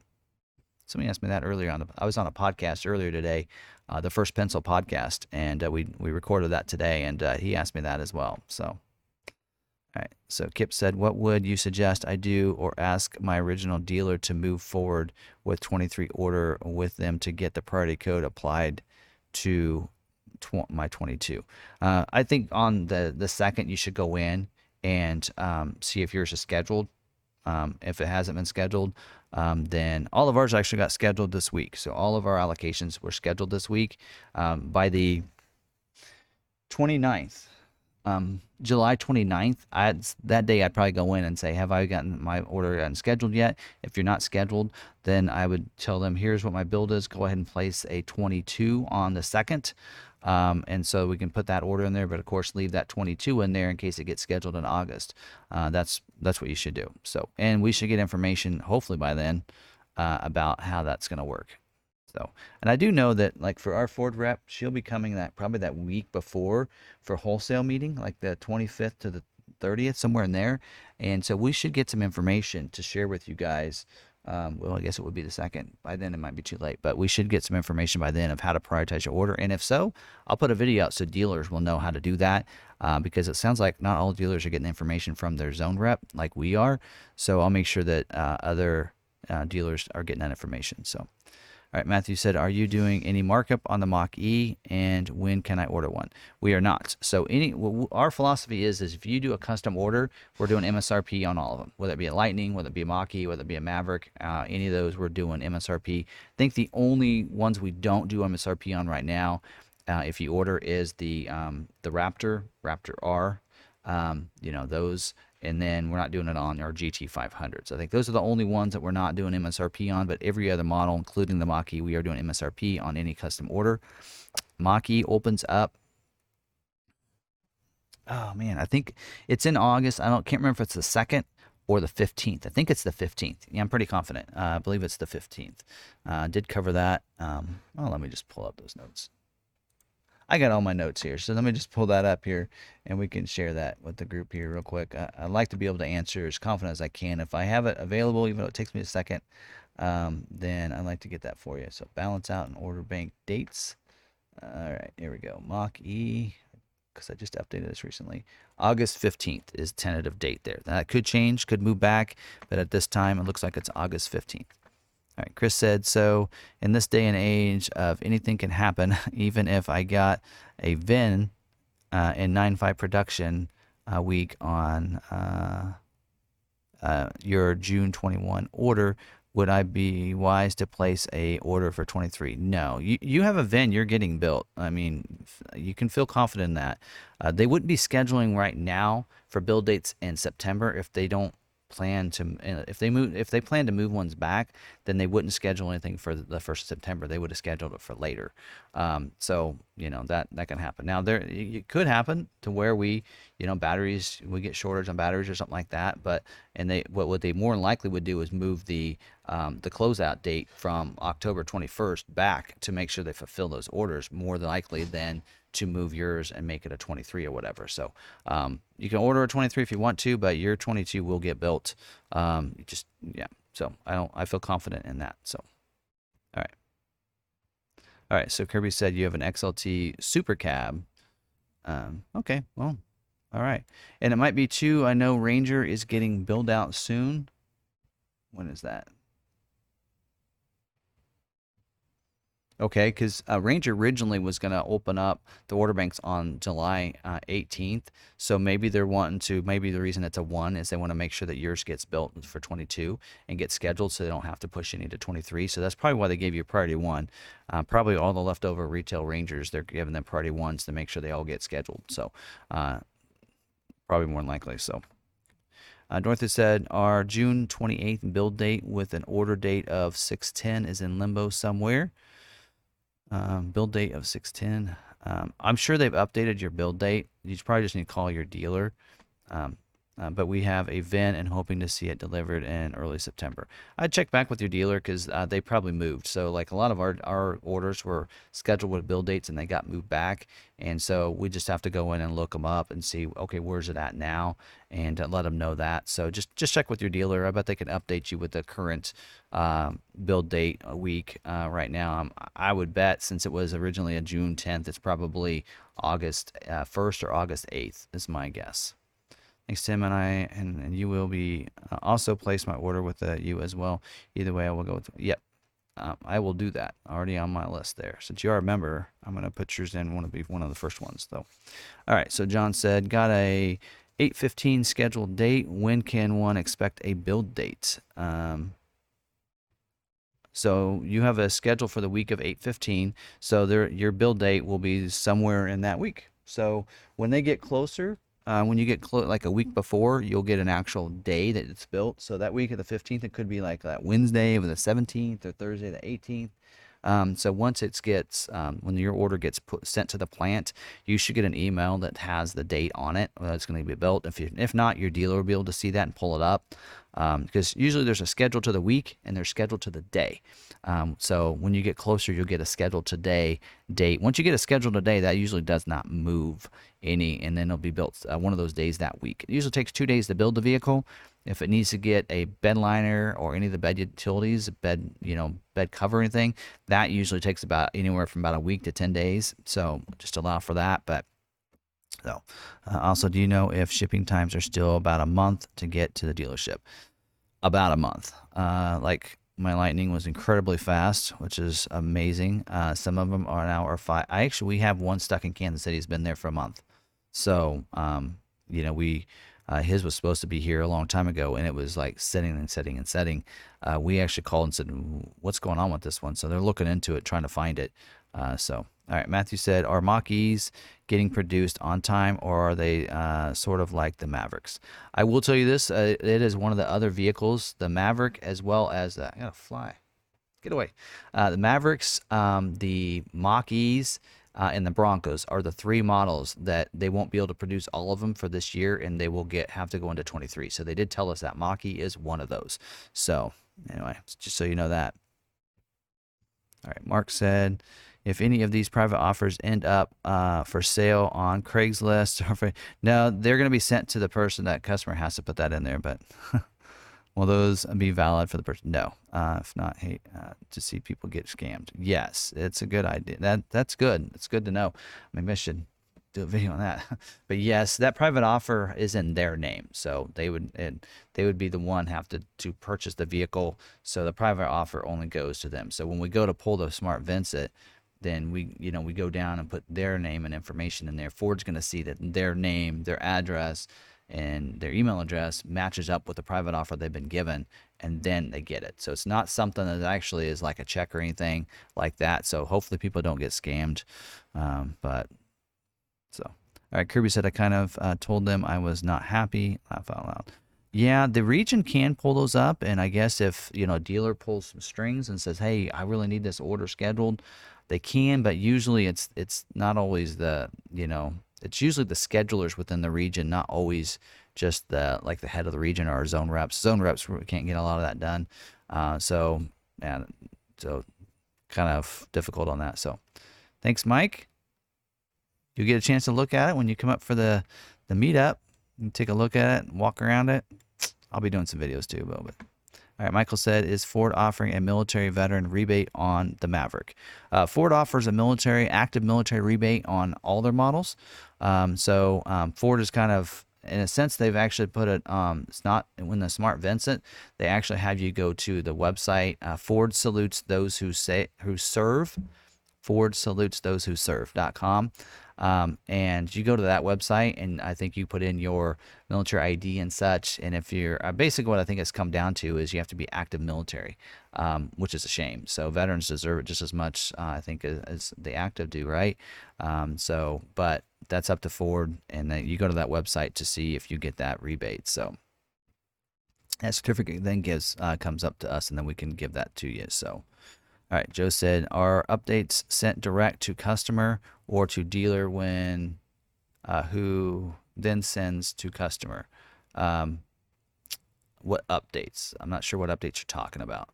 Somebody asked me that earlier on the, I was on a podcast earlier today, uh, the first pencil podcast, and uh, we we recorded that today, and uh, he asked me that as well. So, all right. So Kip said, "What would you suggest I do or ask my original dealer to move forward with 23 order with them to get the priority code applied to tw- my 22. Uh, I think on the the second you should go in and um, see if yours is scheduled. Um, if it hasn't been scheduled, um, then all of ours actually got scheduled this week. So all of our allocations were scheduled this week um, by the 29th. Um, July 29th, I'd, that day I'd probably go in and say, Have I gotten my order gotten scheduled yet? If you're not scheduled, then I would tell them, Here's what my build is. Go ahead and place a 22 on the second. Um, and so we can put that order in there, but of course leave that 22 in there in case it gets scheduled in August. Uh, that's that's what you should do. So, and we should get information hopefully by then uh, about how that's going to work. So, and I do know that like for our Ford rep, she'll be coming that probably that week before for wholesale meeting, like the 25th to the 30th, somewhere in there. And so we should get some information to share with you guys um, well, I guess it would be the second. By then, it might be too late, but we should get some information by then of how to prioritize your order. And if so, I'll put a video out so dealers will know how to do that uh, because it sounds like not all dealers are getting information from their zone rep like we are. So I'll make sure that uh, other uh, dealers are getting that information. So. All right, Matthew said, "Are you doing any markup on the Mach E, and when can I order one?" We are not. So, any our philosophy is is if you do a custom order, we're doing MSRP on all of them, whether it be a Lightning, whether it be a Mach E, whether it be a Maverick, uh, any of those, we're doing MSRP. I think the only ones we don't do MSRP on right now, uh, if you order, is the um, the Raptor, Raptor R. Um, you know those and then we're not doing it on our GT500s. I think those are the only ones that we're not doing MSRP on, but every other model, including the Mach-E, we are doing MSRP on any custom order. Mach-E opens up. Oh man, I think it's in August. I don't can't remember if it's the second or the 15th. I think it's the 15th. Yeah, I'm pretty confident. Uh, I believe it's the 15th. Uh, did cover that. Um, well, let me just pull up those notes. I got all my notes here, so let me just pull that up here, and we can share that with the group here real quick. I, I like to be able to answer as confident as I can. If I have it available, even though it takes me a second, um, then I'd like to get that for you. So balance out and order bank dates. All right, here we go. Mach E, because I just updated this recently. August 15th is tentative date there. That could change, could move back, but at this time it looks like it's August 15th. All right, Chris said, so in this day and age of anything can happen, even if I got a VIN uh, in 9.5 production uh, week on uh, uh, your June 21 order, would I be wise to place a order for 23? No, you, you have a VIN you're getting built. I mean, you can feel confident in that. Uh, they wouldn't be scheduling right now for build dates in September if they don't plan to uh, if they move if they plan to move ones back then they wouldn't schedule anything for the first of september. They would have scheduled it for later. Um, so you know that that can happen. Now there it could happen to where we you know batteries we get shortage on batteries or something like that but and they what, what they more likely would do is move the um, the closeout date from october 21st back to make sure they fulfill those orders more likely than to move yours and make it a 23 or whatever. So um, you can order a 23 if you want to, but your 22 will get built. Um, just yeah. So I don't. I feel confident in that. So all right. All right. So Kirby said you have an XLT Super Cab. Um, okay. Well. All right. And it might be too. I know Ranger is getting built out soon. When is that? Okay, because uh, Ranger originally was going to open up the order banks on July uh, 18th. So maybe they're wanting to, maybe the reason it's a one is they want to make sure that yours gets built for 22 and get scheduled so they don't have to push any to 23. So that's probably why they gave you priority one. Uh, probably all the leftover retail Rangers, they're giving them priority ones to make sure they all get scheduled. So uh, probably more than likely. So. Uh, Dorothy said our June 28th build date with an order date of 610 is in limbo somewhere. Um, build date of 610. Um, I'm sure they've updated your build date. You probably just need to call your dealer. Um, uh, but we have a VIN and hoping to see it delivered in early September. I'd check back with your dealer because uh, they probably moved. So like a lot of our, our orders were scheduled with build dates and they got moved back. And so we just have to go in and look them up and see, okay, where's it at now? And uh, let them know that. So just, just check with your dealer. I bet they can update you with the current um, build date a week uh, right now. Um, I would bet since it was originally a June 10th, it's probably August 1st uh, or August 8th is my guess. Tim, and I and, you will be uh, also place my order with uh, you as well. Either way, I will go with. Yep, um, I will do that. Already on my list there. Since you are a member, I'm gonna put yours in. Want to be one of the first ones though. All right. So John said, got a 8:15 scheduled date. When can one expect a build date? Um, so you have a schedule for the week of 8:15. So there, your build date will be somewhere in that week. So when they get closer, uh, when you get clo- like a week before, you'll get an actual day that it's built. So that week of the 15th, it could be like that Wednesday of the 17th or Thursday the 18th. Um, so once it gets, um, when your order gets put, sent to the plant, you should get an email that has the date on it that it's going to be built. If you, if not, your dealer will be able to see that and pull it up. Um, because usually there's a schedule to the week and there's scheduled to the day. Um, so when you get closer, you'll get a schedule today date. Once you get a schedule today, that usually does not move any, and then it'll be built uh, one of those days that week. It usually takes two days to build the vehicle. If it needs to get a bed liner or any of the bed utilities, bed, you know, bed cover anything, that usually takes about anywhere from about a week to 10 days. So just allow for that. But so, uh, also, do you know if shipping times are still about a month to get to the dealership? About a month. Uh, like my Lightning was incredibly fast, which is amazing. Uh, some of them are now are five. I actually we have one stuck in Kansas City. He's been there for a month. So, um, you know, we uh, his was supposed to be here a long time ago, and it was like setting and setting and setting. Uh, we actually called and said, "What's going on with this one?" So they're looking into it, trying to find it. Uh, so, all right, Matthew said, "Are Mach-E's getting produced on time, or are they uh, sort of like the Mavericks?" I will tell you this: uh, it is one of the other vehicles, the Maverick, as well as I gotta fly. Get away. Uh, the Mavericks, um, the Mach-E's uh, and the Broncos are the three models that they won't be able to produce all of them for this year, and they will get have to go into 23. So they did tell us that Mach-E is one of those. So anyway, just so you know that. All right, Mark said, if any of these private offers end up uh, for sale on Craigslist or for, no, they're going to be sent to the person. That customer has to put that in there, but. Will those be valid for the person? No. Uh, if not, hate uh, to see people get scammed. Yes, it's a good idea. That that's good. It's good to know. Maybe I should do a video on that. but yes, that private offer is in their name, so they would it, they would be the one have to to purchase the vehicle. So the private offer only goes to them. So when we go to pull the smart Vincent, then we you know we go down and put their name and information in there. Ford's going to see that their name, their address and their email address matches up with the private offer they've been given and then they get it. So it's not something that actually is like a check or anything like that. So hopefully people don't get scammed um, but so. All right kirby said i kind of uh, told them i was not happy. Laugh out loud. Yeah the region can pull those up and i guess if you know a dealer pulls some strings and says hey i really need this order scheduled they can but usually it's it's not always the you know it's usually the schedulers within the region, not always just the like the head of the region or zone reps. Zone reps can't get a lot of that done, uh, so yeah, so kind of difficult on that. So thanks, Mike. You get a chance to look at it when you come up for the the meetup. You take a look at it, and walk around it. I'll be doing some videos too, but. All right, Michael said, is Ford offering a military veteran rebate on the Maverick? Uh, Ford offers a military, active military rebate on all their models. Um, so um, Ford is kind of, in a sense, they've actually put it. Um, it's not when the Smart Vincent. They actually have you go to the website. Uh, Ford salutes those who say who serve Ford salutes those who serve.com. Um, and you go to that website, and I think you put in your military ID and such. And if you're uh, basically what I think it's come down to is you have to be active military, um, which is a shame. So veterans deserve it just as much, uh, I think, as, as, the active do, right? Um, so, but that's up to Ford, and then you go to that website to see if you get that rebate. So that certificate then gives uh, comes up to us, and then we can give that to you. So. All right, Joe said, are updates sent direct to customer or to dealer when uh, who then sends to customer? Um, what updates? I'm not sure what updates you're talking about.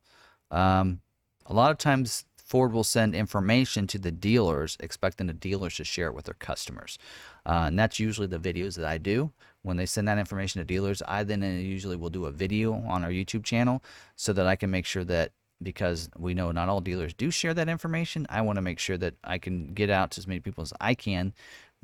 Um, a lot of times, Ford will send information to the dealers, expecting the dealers to share it with their customers. Uh, and that's usually the videos that I do. When they send that information to dealers, I then usually will do a video on our YouTube channel so that I can make sure that because we know not all dealers do share that information. I want to make sure that I can get out to as many people as I can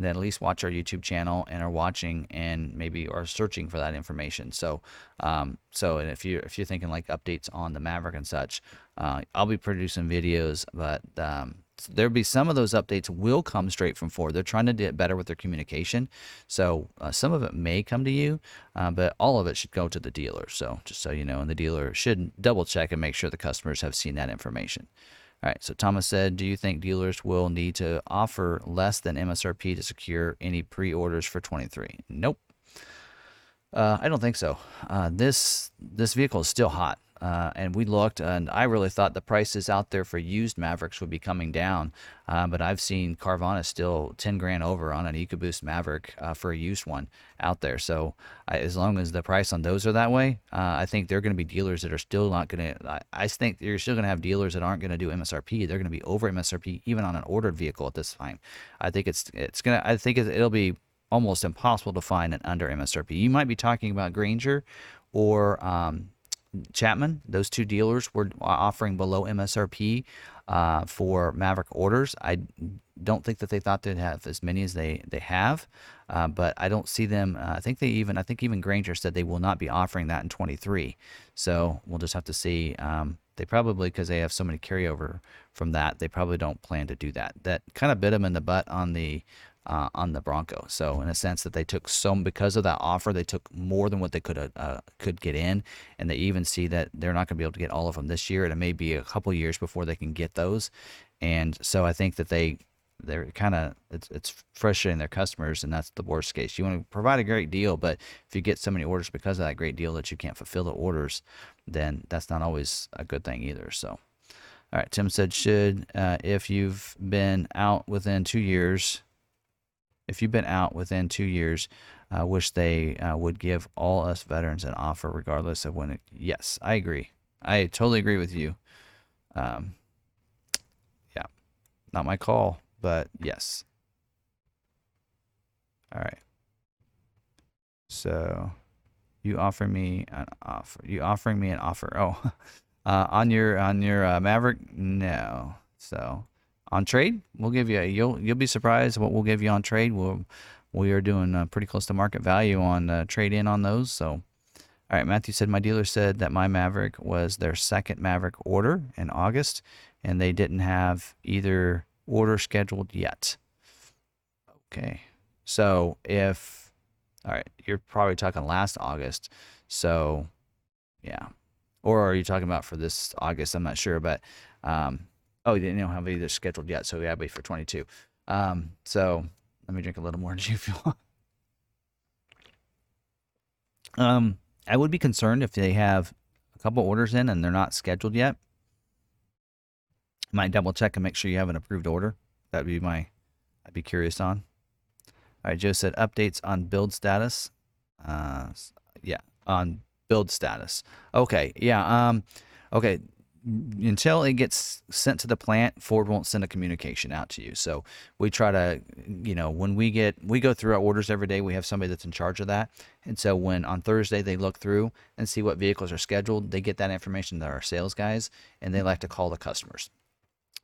that at least watch our YouTube channel and are watching and maybe are searching for that information. So, um, so and if you if you're thinking like updates on the Maverick and such, uh, I'll be producing videos, but um, there'll be some of those updates will come straight from Ford. They're trying to get better with their communication. So uh, some of it may come to you, uh, but all of it should go to the dealer. So just so you know, and the dealer should double check and make sure the customers have seen that information. All right, so Thomas said, Do you think dealers will need to offer less than MSRP to secure any pre orders for 23? Nope. Uh, I don't think so. Uh, this this vehicle is still hot. Uh, and we looked, and I really thought the prices out there for used Mavericks would be coming down. Uh, but I've seen Carvana still 10 grand over on an EcoBoost Maverick uh, for a used one out there. So I, as long as the price on those are that way, uh, I think they're going to be dealers that are still not going to. I, I think you're still going to have dealers that aren't going to do MSRP. They're going to be over MSRP even on an ordered vehicle at this time. I think it's it's gonna. I think it'll be almost impossible to find an under MSRP. You might be talking about Granger or um, Chapman, those two dealers were offering below MSRP uh, for Maverick orders. I don't think that they thought they'd have as many as they they have, uh, but I don't see them. Uh, I think they even I think even Granger said they will not be offering that in 23. So we'll just have to see. Um, they probably because they have so many carryover from that, they probably don't plan to do that. That kind of bit them in the butt on the uh, on the Bronco. So in a sense that they took some because of that offer, they took more than what they could uh, could get in, and they even see that they're not going to be able to get all of them this year, and it may be a couple years before they can get those. And so I think that they they're kind of it's it's frustrating their customers, and that's the worst case. You want to provide a great deal, but if you get so many orders because of that great deal that you can't fulfill the orders, then that's not always a good thing either. So. All right, Tim said, should, uh, if you've been out within two years, if you've been out within two years, I wish they uh, would give all us veterans an offer regardless of when it. Yes, I agree. I totally agree with you. Um, yeah, not my call, but yes. All right. So, you offer me an offer. You offering me an offer? Oh, uh, on your on your uh, Maverick? No. So, on trade. We'll give you. A, you'll you'll be surprised what we'll give you on trade. We'll we are doing uh, pretty close to market value on uh, trade in on those. So, all right. Matthew said my dealer said that my Maverick was their second Maverick order in August, and they didn't have either order scheduled yet. Okay. So if all right, you're probably talking last August. So yeah. Or are you talking about for this August? I'm not sure, but um, Oh, you don't have either scheduled yet, so yeah, wait for 22. Um, so let me drink a little more G Fuel. um, I would be concerned if they have a couple orders in and they're not scheduled yet. Might double check and make sure you have an approved order. That'd be my, I'd be curious on. All right, Joe said updates on build status. Uh, yeah, on build status. Okay, yeah. Um, okay until it gets sent to the plant, Ford won't send a communication out to you. So we try to, you know, when we get, we go through our orders every day. We have somebody that's in charge of that. And so when on Thursday they look through and see what vehicles are scheduled, they get that information to our sales guys and they like to call the customers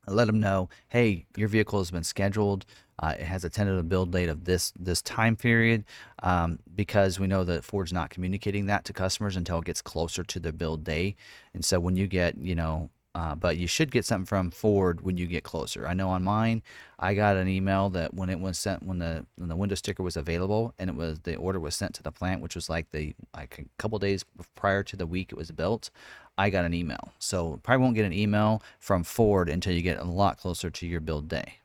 let them know, hey, your vehicle has been scheduled. Uh, it has a tentative build date of this this time period um, because we know that Ford's not communicating that to customers until it gets closer to the build day. And so when you get, you know, uh, but you should get something from Ford when you get closer. I know on mine, I got an email that when it was sent, when the when the window sticker was available, and it was the order was sent to the plant, which was like the like a couple days prior to the week it was built. I got an email, so probably won't get an email from Ford until you get a lot closer to your build day.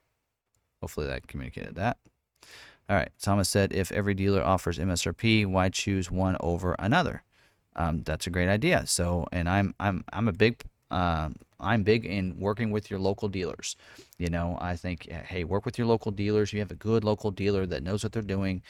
Hopefully that communicated that. All right, Thomas said, if every dealer offers MSRP, why choose one over another? Um, that's a great idea. So, and I'm I'm I'm a big uh, I'm big in working with your local dealers. You know, I think, hey, work with your local dealers. You have a good local dealer that knows what they're doing.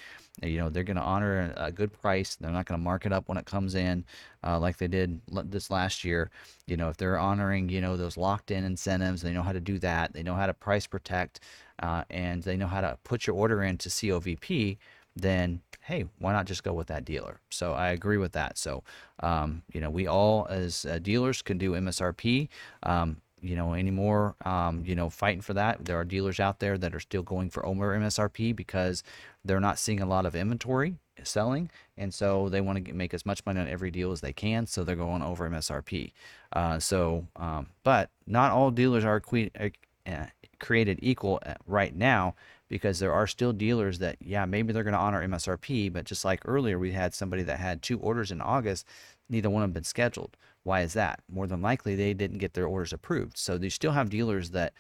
You know, they're going to honor a, good price. They're not going to mark it up when it comes in, uh, like they did this last year. You know, if they're honoring, you know, those locked in incentives, they know how to do that. They know how to price protect, uh, and they know how to put your order into COVP then hey, why not just go with that dealer? So I agree with that. So, um, you know, we all as uh, dealers can do MSRP. Um, you know, anymore, um, you know, fighting for that. There are dealers out there that are still going for over MSRP because they're not seeing a lot of inventory selling, and so they want to make as much money on every deal as they can. So they're going over MSRP. Uh, so, um, but not all dealers are uh, created equal uh, right now because there are still dealers that, yeah, maybe they're going to honor MSRP, but just like earlier, we had somebody that had two orders in August, neither one of them been scheduled. Why is that? More than likely, they didn't get their orders approved. So you still have dealers that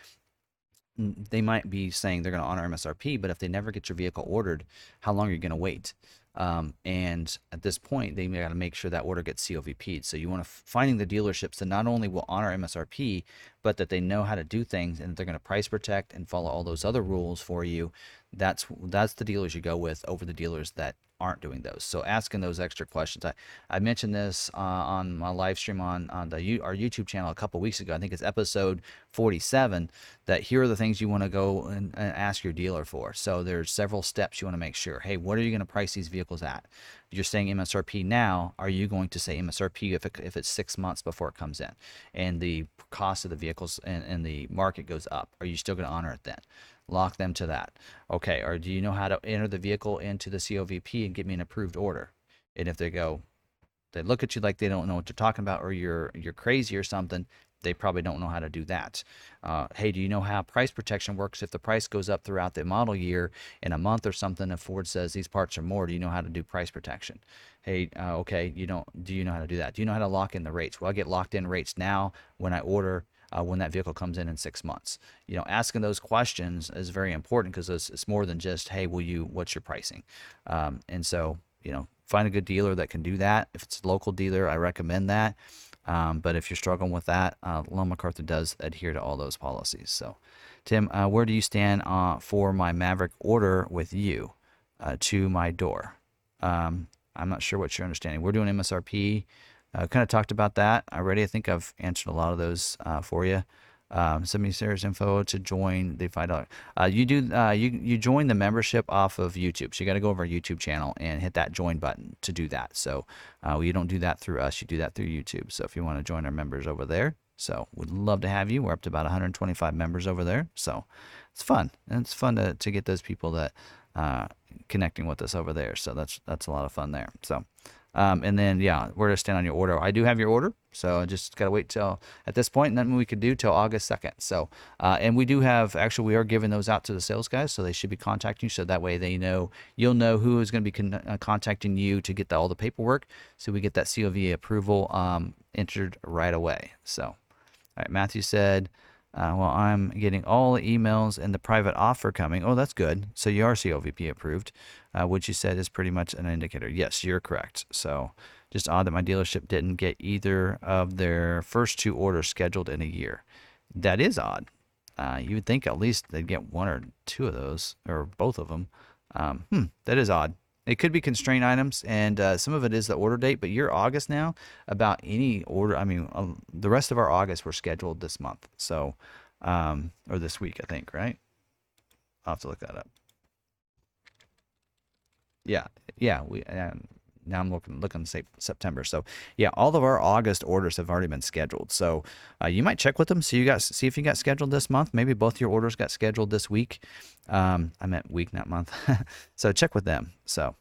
they might be saying they're going to honor MSRP, but if they never get your vehicle ordered, how long are you going to wait? Um, and at this point, they got to make sure that order gets COVP'd. So you want to finding the dealerships that not only will honor MSRP, but that they know how to do things and they're going to price protect and follow all those other rules for you. That's that's the dealers you go with over the dealers that aren't doing those. So asking those extra questions. I, I mentioned this uh, on my live stream on, on the our YouTube channel a couple weeks ago. I think it's episode 47 that here are the things you want to go and, and ask your dealer for. So there's several steps you want to make sure. Hey, what are you going to price these vehicles at? You're saying MSRP now. Are you going to say MSRP if, it, if it's six months before it comes in and the cost of the vehicles and, and the market goes up? Are you still going to honor it then? Lock them to that. Okay, or do you know how to enter the vehicle into the COVP and get me an approved order? And if they go, they look at you like they don't know what you're talking about, or you're you're crazy or something, they probably don't know how to do that. Uh, hey, do you know how price protection works? If the price goes up throughout the model year in a month or something, if Ford says these parts are more, do you know how to do price protection? Hey, uh, okay, you don't. Do you know how to do that? Do you know how to lock in the rates? Well, I get locked in rates now when I order uh, when that vehicle comes in in six months. You know, asking those questions is very important because it's, it's, more than just, hey, will you, what's your pricing? Um, and so, you know, find a good dealer that can do that. If it's a local dealer, I recommend that. Um, but if you're struggling with that, uh, Long MacArthur does adhere to all those policies. So, Tim, uh, where do you stand uh, for my Maverick order with you uh, to my door? Um, I'm not sure what you're understanding. We're doing MSRP. Uh, kind of talked about that already. I think I've answered a lot of those uh, for you. Um, send me Sarah's info to join the five dollar. Uh, you do uh, you you join the membership off of YouTube, so you got to go over our YouTube channel and hit that join button to do that. So uh, you don't do that through us, you do that through YouTube. So if you want to join our members over there, so we'd love to have you. We're up to about 125 members over there, so it's fun and it's fun to to get those people that uh, connecting with us over there. So that's that's a lot of fun there. So. Um, and then, yeah, where to stand on your order. I do have your order, so I just got to wait till at this point, nothing we could do till August 2nd. So, uh, and we do have, actually, we are giving those out to the sales guys, so they should be contacting you. So that way they know, you'll know who is going to be con- uh, contacting you to get the, all the paperwork. So we get that COV approval um, entered right away. So, all right, Matthew said, uh, well, I'm getting all the emails and the private offer coming. Oh, that's good. So you are COVP approved, uh, which you said is pretty much an indicator. Yes, you're correct. So just odd that my dealership didn't get either of their first two orders scheduled in a year. That is odd. Uh, you would think at least they'd get one or two of those, or both of them. Um, hmm, that is odd. It could be constrained items, and uh, some of it is the order date. But you're August now. About any order, I mean, uh, the rest of our August were scheduled this month, so um, or this week, I think, right? I'll have to look that up. Yeah, yeah. We um, now I'm looking looking September. So yeah, all of our August orders have already been scheduled. So uh, you might check with them. So you got see if you got scheduled this month. Maybe both your orders got scheduled this week. Um, I meant week, not month. so check with them. So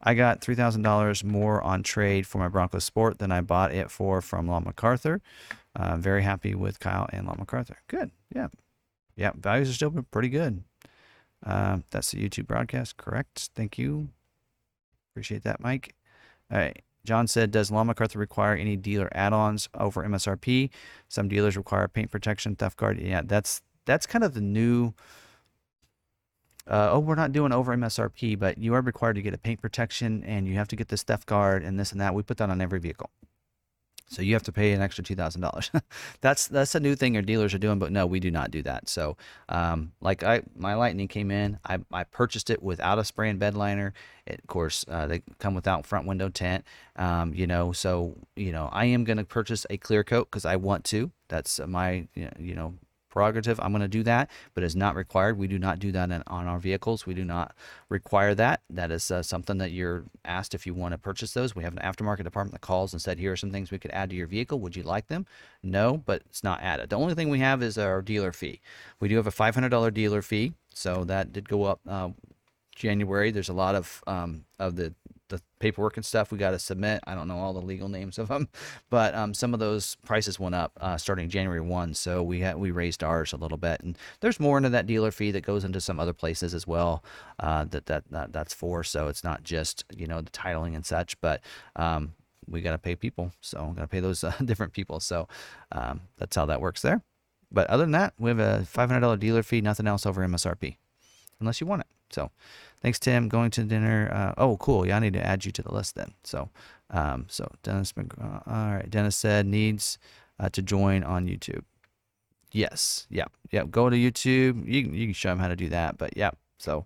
I got three thousand dollars more on trade for my Bronco Sport than I bought it for from Long MacArthur. Uh, very happy with Kyle and Long MacArthur. Good. Yeah. Yeah. Values are still pretty good. Uh, that's the YouTube broadcast. Correct. Thank you. Appreciate that, Mike. All right. John said, Does Long MacArthur require any dealer add-ons over MSRP? Some dealers require paint protection, theft guard. Yeah, that's that's kind of the new. Uh, oh, we're not doing over MSRP, but you are required to get a paint protection, and you have to get this theft guard and this and that. We put that on every vehicle. So you have to pay an extra two thousand dollars. that's that's a new thing your dealers are doing, but no, we do not do that. So, um, like I, my Lightning came in, I, I purchased it without a spray and bed liner. It, of course, uh, they come without front window tent. Um, you know, so you know, I am going to purchase a clear coat because I want to. That's my you know prerogative. I'm going to do that, but it's not required. We do not do that in, on our vehicles. We do not require that. That is uh, something that you're asked if you want to purchase those. We have an aftermarket department that calls and said, here are some things we could add to your vehicle. Would you like them? No, but it's not added. The only thing we have is our dealer fee. We do have a $500 dealer fee. So that did go up uh, January. There's a lot of um, of the the paperwork and stuff we got to submit. I don't know all the legal names of them, but um, some of those prices went up uh, starting January one. So we had we raised ours a little bit, and there's more into that dealer fee that goes into some other places as well. Uh, that, that that that's for. So it's not just you know the titling and such, but um, we got to pay people. So got to pay those uh, different people. So um, that's how that works there. But other than that, we have a $500 dealer fee. Nothing else over MSRP, unless you want it. So thanks, Tim. Going to dinner. Uh, oh, cool. Yeah, I need to add you to the list then. So, um, so Dennis, McGraw, all right. Dennis said needs uh, to join on YouTube. Yes. Yeah. Yeah. Go to YouTube. You you can show him how to do that. But yeah. So,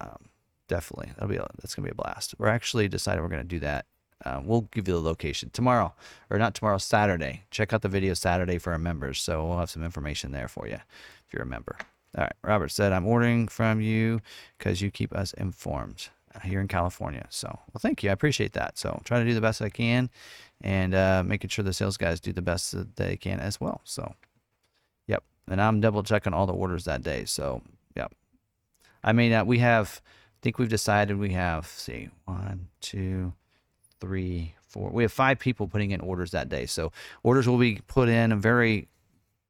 um, definitely that'll be a, that's gonna be a blast. We're actually decided we're gonna do that. Uh, we'll give you the location tomorrow, or not tomorrow, Saturday. Check out the video Saturday for our members. So we'll have some information there for you if you're a member. All right. Robert said, I'm ordering from you because you keep us informed uh, here in California. So, well, thank you. I appreciate that. So, try to do the best I can and uh, making sure the sales guys do the best that they can as well. So, yep. And I'm double checking all the orders that day. So, yep. I mean, uh, we have, I think we've decided we have, see, one, two, three, four. We have five people putting in orders that day. So, orders will be put in a very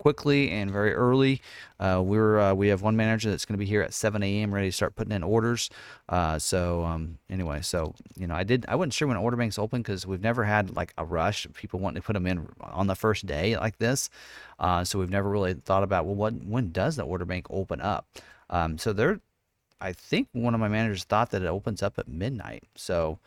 quickly and very early. Uh, we're uh, we have one manager that's going to be here at 7 a.m. ready to start putting in orders. Uh, so um, anyway, so you know, I did I wasn't sure when order banks open because we've never had like a rush. Of people wanting to put them in on the first day like this. Uh, so we've never really thought about well, what when does the order bank open up? Um, so there, I think one of my managers thought that it opens up at midnight. So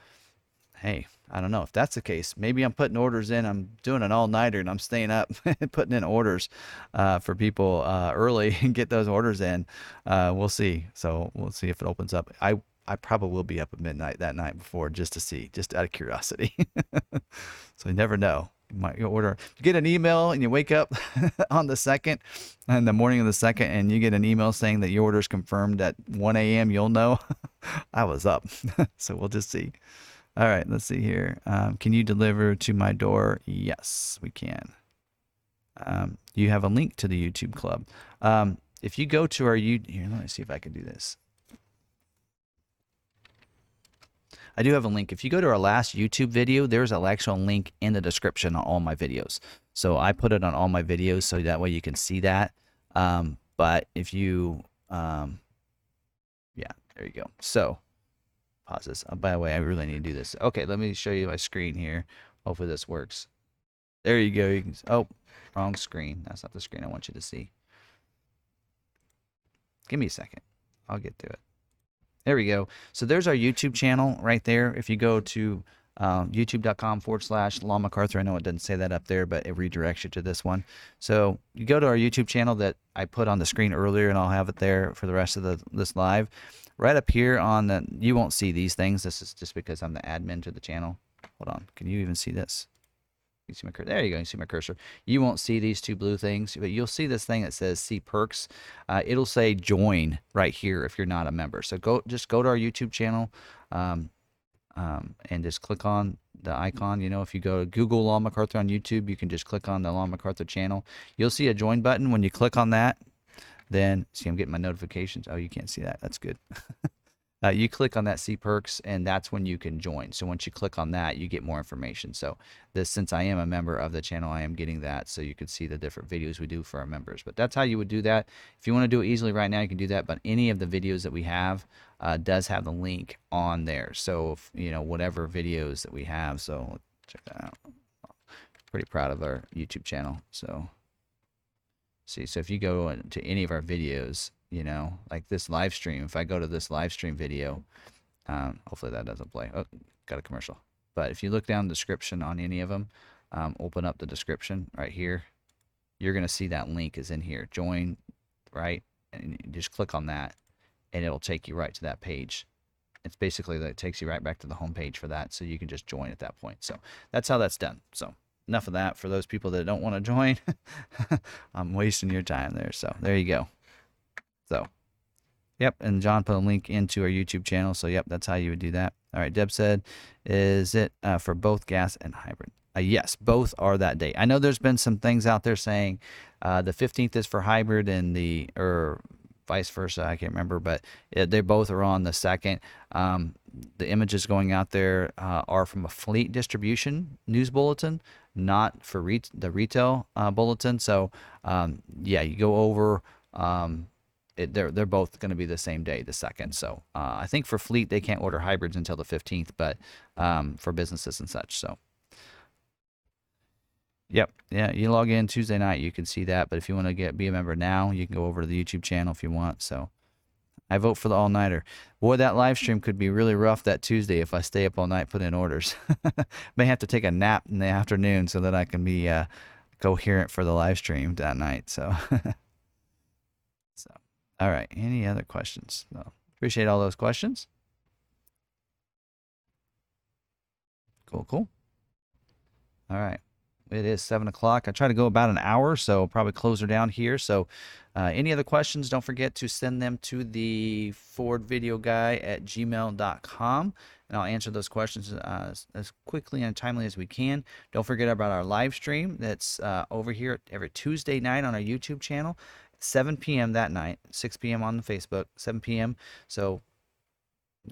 hey, I don't know if that's the case. Maybe I'm putting orders in. I'm doing an all nighter and I'm staying up putting in orders uh, for people uh, early and get those orders in. Uh, we'll see. So we'll see if it opens up. I I probably will be up at midnight that night before just to see, just out of curiosity. so you never know. You might order. You get an email and you wake up on the second, in the morning of the second, and you get an email saying that your order is confirmed at 1 a.m. You'll know I was up. so we'll just see. All right, let's see here. Um, can you deliver to my door? Yes, we can. Um, you have a link to the YouTube club. Um, if you go to our YouTube, here, let me see if I can do this. I do have a link. If you go to our last YouTube video, there's an actual link in the description on all my videos. So I put it on all my videos so that way you can see that. Um, but if you, um, yeah, there you go. So pause this. Oh, by the way, I really need to do this. Okay, let me show you my screen here. Hopefully this works. There you go. You can, oh, wrong screen. That's not the screen I want you to see. Give me a second. I'll get to it. There we go. So there's our YouTube channel right there. If you go to um, youtube.com forward slash Long MacArthur. I know it doesn't say that up there, but it redirects you to this one. So you go to our YouTube channel that I put on the screen earlier, and I'll have it there for the rest of the this live right up here on the, you won't see these things. This is just because I'm the admin to the channel. Hold on. Can you even see this? You see my cursor? There you go. You see my cursor. You won't see these two blue things, but you'll see this thing that says "See Perks." Uh, it'll say "Join" right here if you're not a member. So go, just go to our YouTube channel, um, um, and just click on the icon. You know, if you go to Google Long MacArthur on YouTube, you can just click on the Long MacArthur channel. You'll see a join button. When you click on that, then, see, I'm getting my notifications. Oh, you can't see that. That's good. uh, you click on that see perks and that's when you can join. So once you click on that you get more information. So this since i am a member of the channel i am getting that so you can see the different videos we do for our members. But that's how you would do that. If you want to do it easily right now you can do that but any of the videos that we have uh, does have the link on there. So if, you know whatever videos that we have so check that out. Pretty proud of our youtube channel so see so if you go to any of our videos you know, like this live stream. If I go to this live stream video, um, hopefully that doesn't play. Oh, got a commercial. But if you look down the description on any of them, um, open up the description right here, you're going to see that link is in here. Join, right? And just click on that, and it'll take you right to that page. It's basically that it takes you right back to the home page for that, so you can just join at that point. So that's how that's done. So enough of that for those people that don't want to join. I'm wasting your time there. So there you go. So, yep. And John put a link into our YouTube channel. So, yep, that's how you would do that. All right. Deb said, is it uh, for both gas and hybrid? Uh, yes, both are that date. I know there's been some things out there saying uh, the 15th is for hybrid and the, or vice versa. I can't remember, but it, they both are on the second. Um, the images going out there uh, are from a fleet distribution news bulletin, not for re- the retail uh, bulletin. So, um, yeah, you go over. Um, it, they're they're both going to be the same day, the second. So uh, I think for fleet they can't order hybrids until the 15th, but um, for businesses and such. So. Yep. Yeah. You log in Tuesday night, you can see that. But if you want to get be a member now, you can go over to the YouTube channel if you want. So I vote for the all nighter. Boy, that live stream could be really rough that Tuesday if I stay up all night putting in orders. May have to take a nap in the afternoon so that I can be uh, coherent for the live stream that night. So all right. Any other questions? No. Appreciate all those questions. Cool, cool. All right. It is seven o'clock. I try to go about an hour, so probably close down here. So, uh, any other questions, don't forget to send them to the Ford video guy at gmail.com and I'll answer those questions uh, as quickly and timely as we can. Don't forget about our live stream that's uh, over here every Tuesday night on our YouTube channel. 7 p.m. that night, 6 p.m. on the Facebook, 7 p.m. So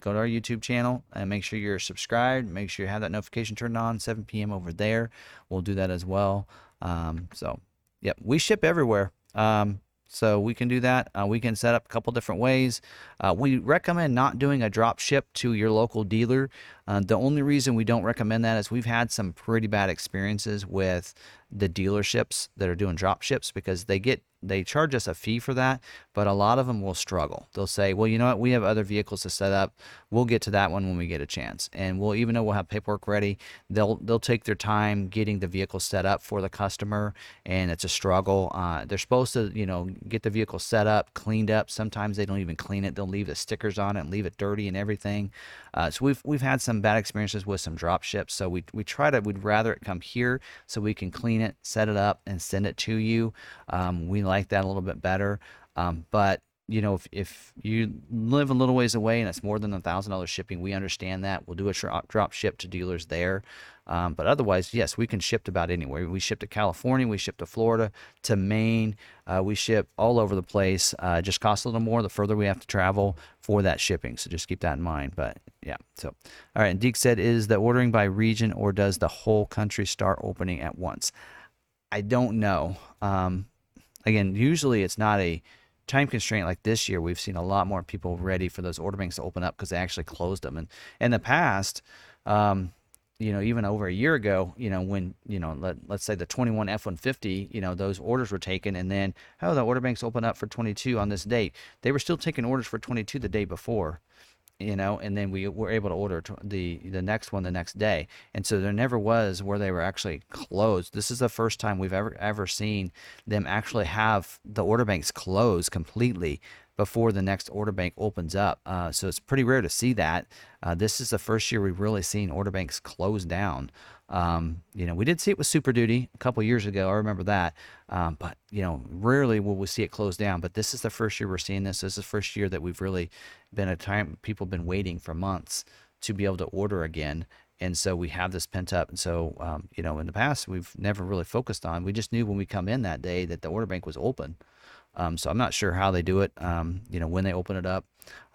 go to our YouTube channel and make sure you're subscribed. Make sure you have that notification turned on, 7 p.m. over there. We'll do that as well. Um, so, yep, we ship everywhere. Um, so we can do that. Uh, we can set up a couple different ways. Uh, we recommend not doing a drop ship to your local dealer. Uh, the only reason we don't recommend that is we've had some pretty bad experiences with the dealerships that are doing drop ships because they get they charge us a fee for that, but a lot of them will struggle. They'll say, "Well, you know what? We have other vehicles to set up. We'll get to that one when we get a chance." And we'll even though we'll have paperwork ready, they'll they'll take their time getting the vehicle set up for the customer, and it's a struggle. Uh, they're supposed to, you know, get the vehicle set up, cleaned up. Sometimes they don't even clean it. They'll leave the stickers on it and leave it dirty and everything. Uh, so we've we've had some bad experiences with some drop ships. So we we try to we'd rather it come here so we can clean it, set it up, and send it to you. Um, we like that a little bit better. Um, but you know, if, if you live a little ways away and it's more than a thousand dollars shipping, we understand that. We'll do a drop ship to dealers there. Um, but otherwise, yes, we can ship to about anywhere. We ship to California, we ship to Florida, to Maine. Uh, we ship all over the place. Uh, just costs a little more the further we have to travel for that shipping. So just keep that in mind. But yeah, so all right. And Deke said, is the ordering by region or does the whole country start opening at once? I don't know. Um, again, usually it's not a time constraint like this year. We've seen a lot more people ready for those order banks to open up because they actually closed them. And in the past, um, you know, even over a year ago, you know, when, you know, let, let's say the 21 F-150, you know, those orders were taken and then, oh, the order banks open up for 22 on this date. They were still taking orders for 22 the day before you know, and then we were able to order the the next one the next day. And so there never was where they were actually closed. This is the first time we've ever ever seen them actually have the order banks closed completely before the next order bank opens up. Uh, so it's pretty rare to see that. Uh, this is the first year we've really seen order banks close down. Um, you know, we did see it with Super Duty a couple years ago. I remember that. Um, but, you know, rarely will we see it close down. But this is the first year we're seeing this. This is the first year that we've really been a time people have been waiting for months to be able to order again. And so we have this pent up. And so, um, you know, in the past, we've never really focused on. We just knew when we come in that day that the order bank was open. Um, so I'm not sure how they do it. Um, you know, when they open it up,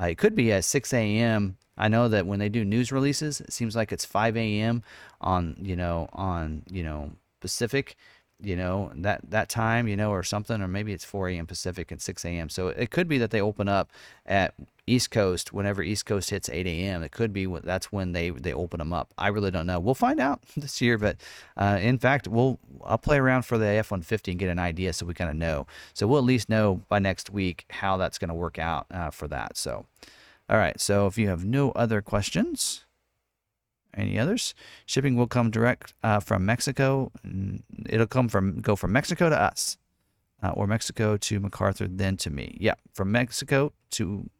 uh, it could be at 6 a.m. I know that when they do news releases, it seems like it's 5 a.m. on you know on you know Pacific, you know that that time you know or something or maybe it's 4 a.m pacific and 6 a.m so it could be that they open up at east coast whenever east coast hits 8 a.m it could be that's when they they open them up. I really don't know. We'll find out this year but uh, in fact we'll i'll play around for the f-150 and get an idea so we kind of know. So we'll at least know by next week how that's going to work out uh, for that. So all right so if you have no other questions any others? Shipping will come direct uh, from Mexico. It'll come from go from Mexico to us, uh, or Mexico to MacArthur, then to me. Yeah, from Mexico to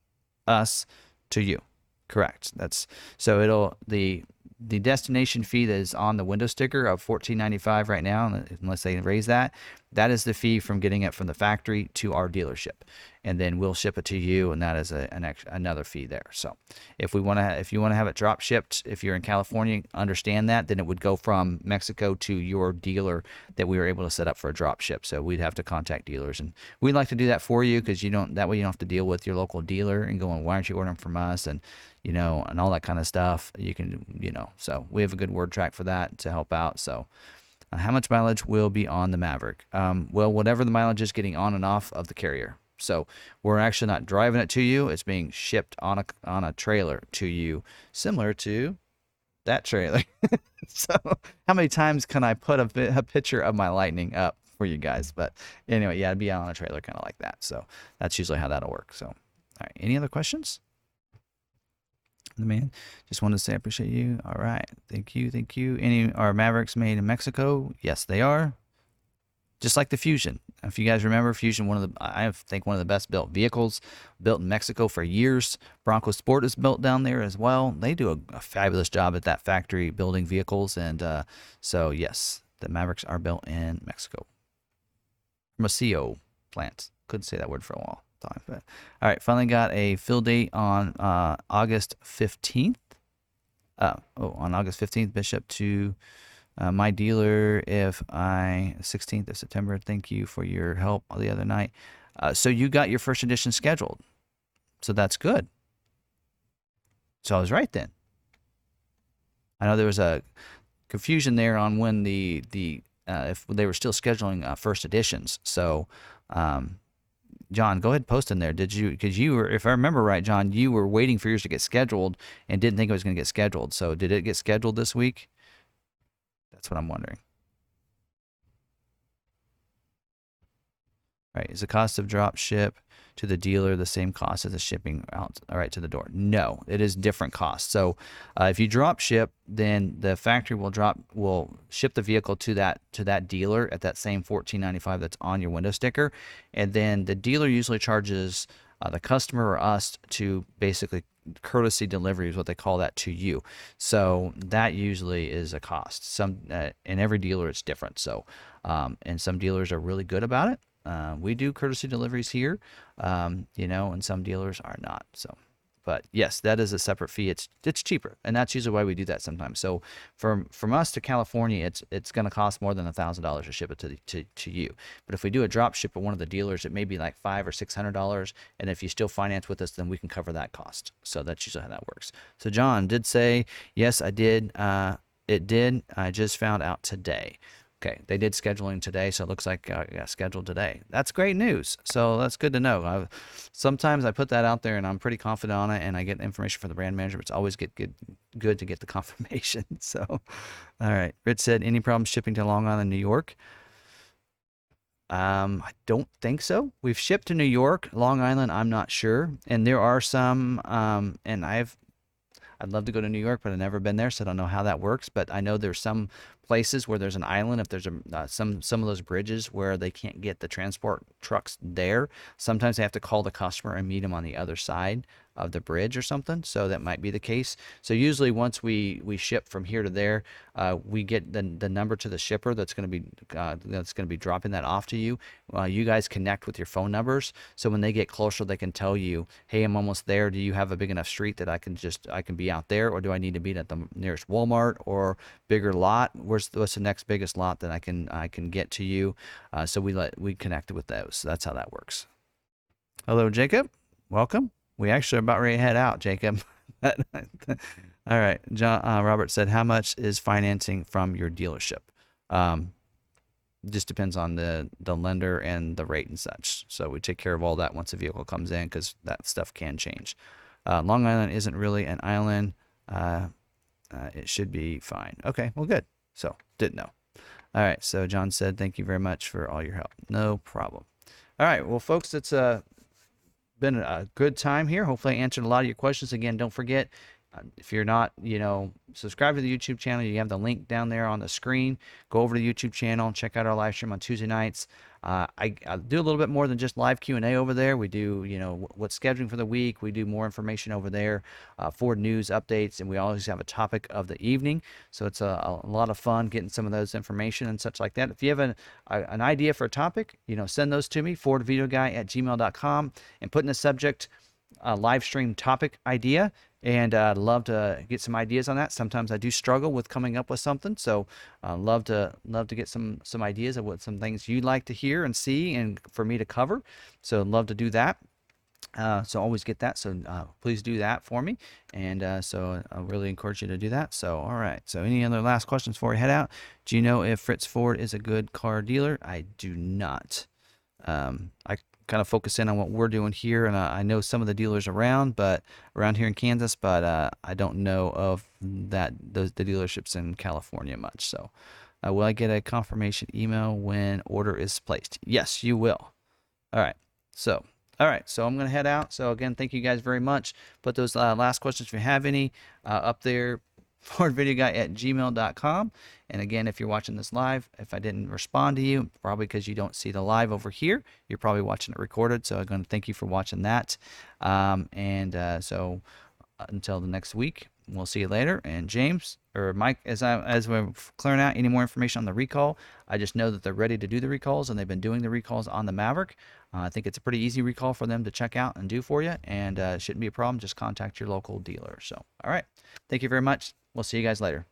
us to you. Correct. That's so it'll the the destination fee that is on the window sticker of $14.95 right now, uh, unless they raise that, that is the fee from getting it from the factory to our dealership, and then we'll ship it to you, and that is a, an extra, another fee there. So, if we want to, if you want to have it drop shipped, if you're in California, understand that, then it would go from Mexico to your dealer that we were able to set up for a drop ship. So we'd have to contact dealers, and we'd like to do that for you because you don't that way you don't have to deal with your local dealer and going, why aren't you ordering from us? And you know, and all that kind of stuff. You can, you know, so we have a good word track for that to help out. So, uh, how much mileage will be on the Maverick? Um, well, whatever the mileage is getting on and off of the carrier. So we're actually not driving it to you; it's being shipped on a on a trailer to you, similar to that trailer. so, how many times can I put a, a picture of my Lightning up for you guys? But anyway, yeah, it'd be on a trailer, kind of like that. So that's usually how that'll work. So, all right, any other questions? The man. Just wanted to say I appreciate you. All right. Thank you. Thank you. Any are Mavericks made in Mexico? Yes, they are. Just like the Fusion. If you guys remember, Fusion, one of the I think one of the best built vehicles, built in Mexico for years. Bronco Sport is built down there as well. They do a, a fabulous job at that factory building vehicles, and uh, so yes, the Mavericks are built in Mexico. Macio plant. Couldn't say that word for a while all right, finally got a fill date on uh, August 15th. Uh, oh, on August 15th, Bishop to uh, my dealer. If I 16th of September, thank you for your help the other night. Uh, so you got your first edition scheduled, so that's good. So I was right then. I know there was a confusion there on when the the uh, if they were still scheduling uh, first editions. So um, John, go ahead post in there. Did you, because you were, if I remember right, John, you were waiting for yours to get scheduled and didn't think it was going to get scheduled. So did it get scheduled this week? That's what I'm wondering. Right. Is the cost of drop ship to the dealer the same cost as the shipping out all right to the door? No, it is different cost. So uh, if you drop ship, then the factory will drop will ship the vehicle to that to that dealer at that same 14.95 that's on your window sticker, and then the dealer usually charges uh, the customer or us to basically courtesy delivery is what they call that to you. So that usually is a cost. Some uh, in every dealer it's different. So um, and some dealers are really good about it uh, we do courtesy deliveries here, um, you know, and some dealers are not. So, but yes, that is a separate fee. It's it's cheaper, and that's usually why we do that sometimes. So, from from us to California, it's it's going to cost more than thousand dollars to ship it to, the, to to you. But if we do a drop ship at one of the dealers, it may be like five or six hundred dollars, and if you still finance with us, then we can cover that cost. So that's usually how that works. So John did say yes, I did. Uh, it did. I just found out today. Okay, they did scheduling today, so it looks like uh, got scheduled today. That's great news. So that's good to know. I, sometimes I put that out there, and I'm pretty confident on it, and I get information from the brand manager. It's always get good, good to get the confirmation. So, all right. Rich said, any problems shipping to Long Island, New York? Um, I don't think so. We've shipped to New York, Long Island. I'm not sure, and there are some. Um, and I've I'd love to go to New York, but I've never been there, so I don't know how that works. But I know there's some places where there's an island. If there's a, uh, some some of those bridges where they can't get the transport trucks there, sometimes they have to call the customer and meet them on the other side of the bridge or something. So that might be the case. So usually once we we ship from here to there, uh, we get the the number to the shipper that's going to be uh, that's going to be dropping that off to you. Uh, you guys connect with your phone numbers, so when they get closer, they can tell you, "Hey, I'm almost there. Do you have a big enough street that I can just I can be out there, or do I need to be at the nearest Walmart or bigger lot? Where's what's the next biggest lot that I can I can get to you?" Uh, so we let we connect with those. So that's how that works. Hello, Jacob. Welcome. We actually are about ready to head out, Jacob. All right. John uh, Robert said, "How much is financing from your dealership?" Um, just depends on the the lender and the rate and such. So we take care of all that once the vehicle comes in because that stuff can change. Uh, Long Island isn't really an island. Uh, uh, it should be fine. Okay, well, good. So didn't know. All right. So John said, "Thank you very much for all your help." No problem. All right. Well, folks, it's uh, been a good time here. Hopefully, I answered a lot of your questions. Again, don't forget if you're not, you know, subscribe to the YouTube channel, you have the link down there on the screen. Go over to the YouTube channel and check out our live stream on Tuesday nights. Uh, I, I, do a little bit more than just live Q&A over there. We do, you know, what's scheduling for the week. We do more information over there, uh, Ford news updates, and we always have a topic of the evening. So it's a, a lot of fun getting some of those information and such like that. If you have an, a, an idea for a topic, you know, send those to me, fordvideoguy at gmail.com, and put in the subject uh, live stream topic idea and uh, love to get some ideas on that. Sometimes I do struggle with coming up with something, so uh, love to love to get some some ideas of what some things you'd like to hear and see, and for me to cover. So I'd love to do that. Uh, so always get that. So uh, please do that for me, and uh, so I really encourage you to do that. So all right. So any other last questions before we head out? Do you know if Fritts Ford is a good car dealer? I do not. Um, I kind of focus in on what we're doing here. And uh, I know some of the dealers around, but around here in Kansas, but uh, I don't know of that those the dealerships in California much. So, uh, will I get a confirmation email when order is placed? Yes, you will. All right. So. All right, so I'm to head out. So, again, thank you guys very much. Put those uh, last questions, if you have any, uh, up there fordvideoguy at gmail.com. And again, if you're watching this live, if I didn't respond to you, probably because you don't see the live over here, you're probably watching it recorded. So I'm going to thank you for watching that. Um, and uh, so uh, until the next week, we'll see you later. And James or Mike, as I as we're clearing out any more information on the recall, I just know that they're ready to do the recalls and they've been doing the recalls on the Maverick. Uh, I think it's a pretty easy recall for them to check out and do for you, and uh, shouldn't be a problem. Just contact your local dealer. So, all right, thank you very much. We'll see you guys later.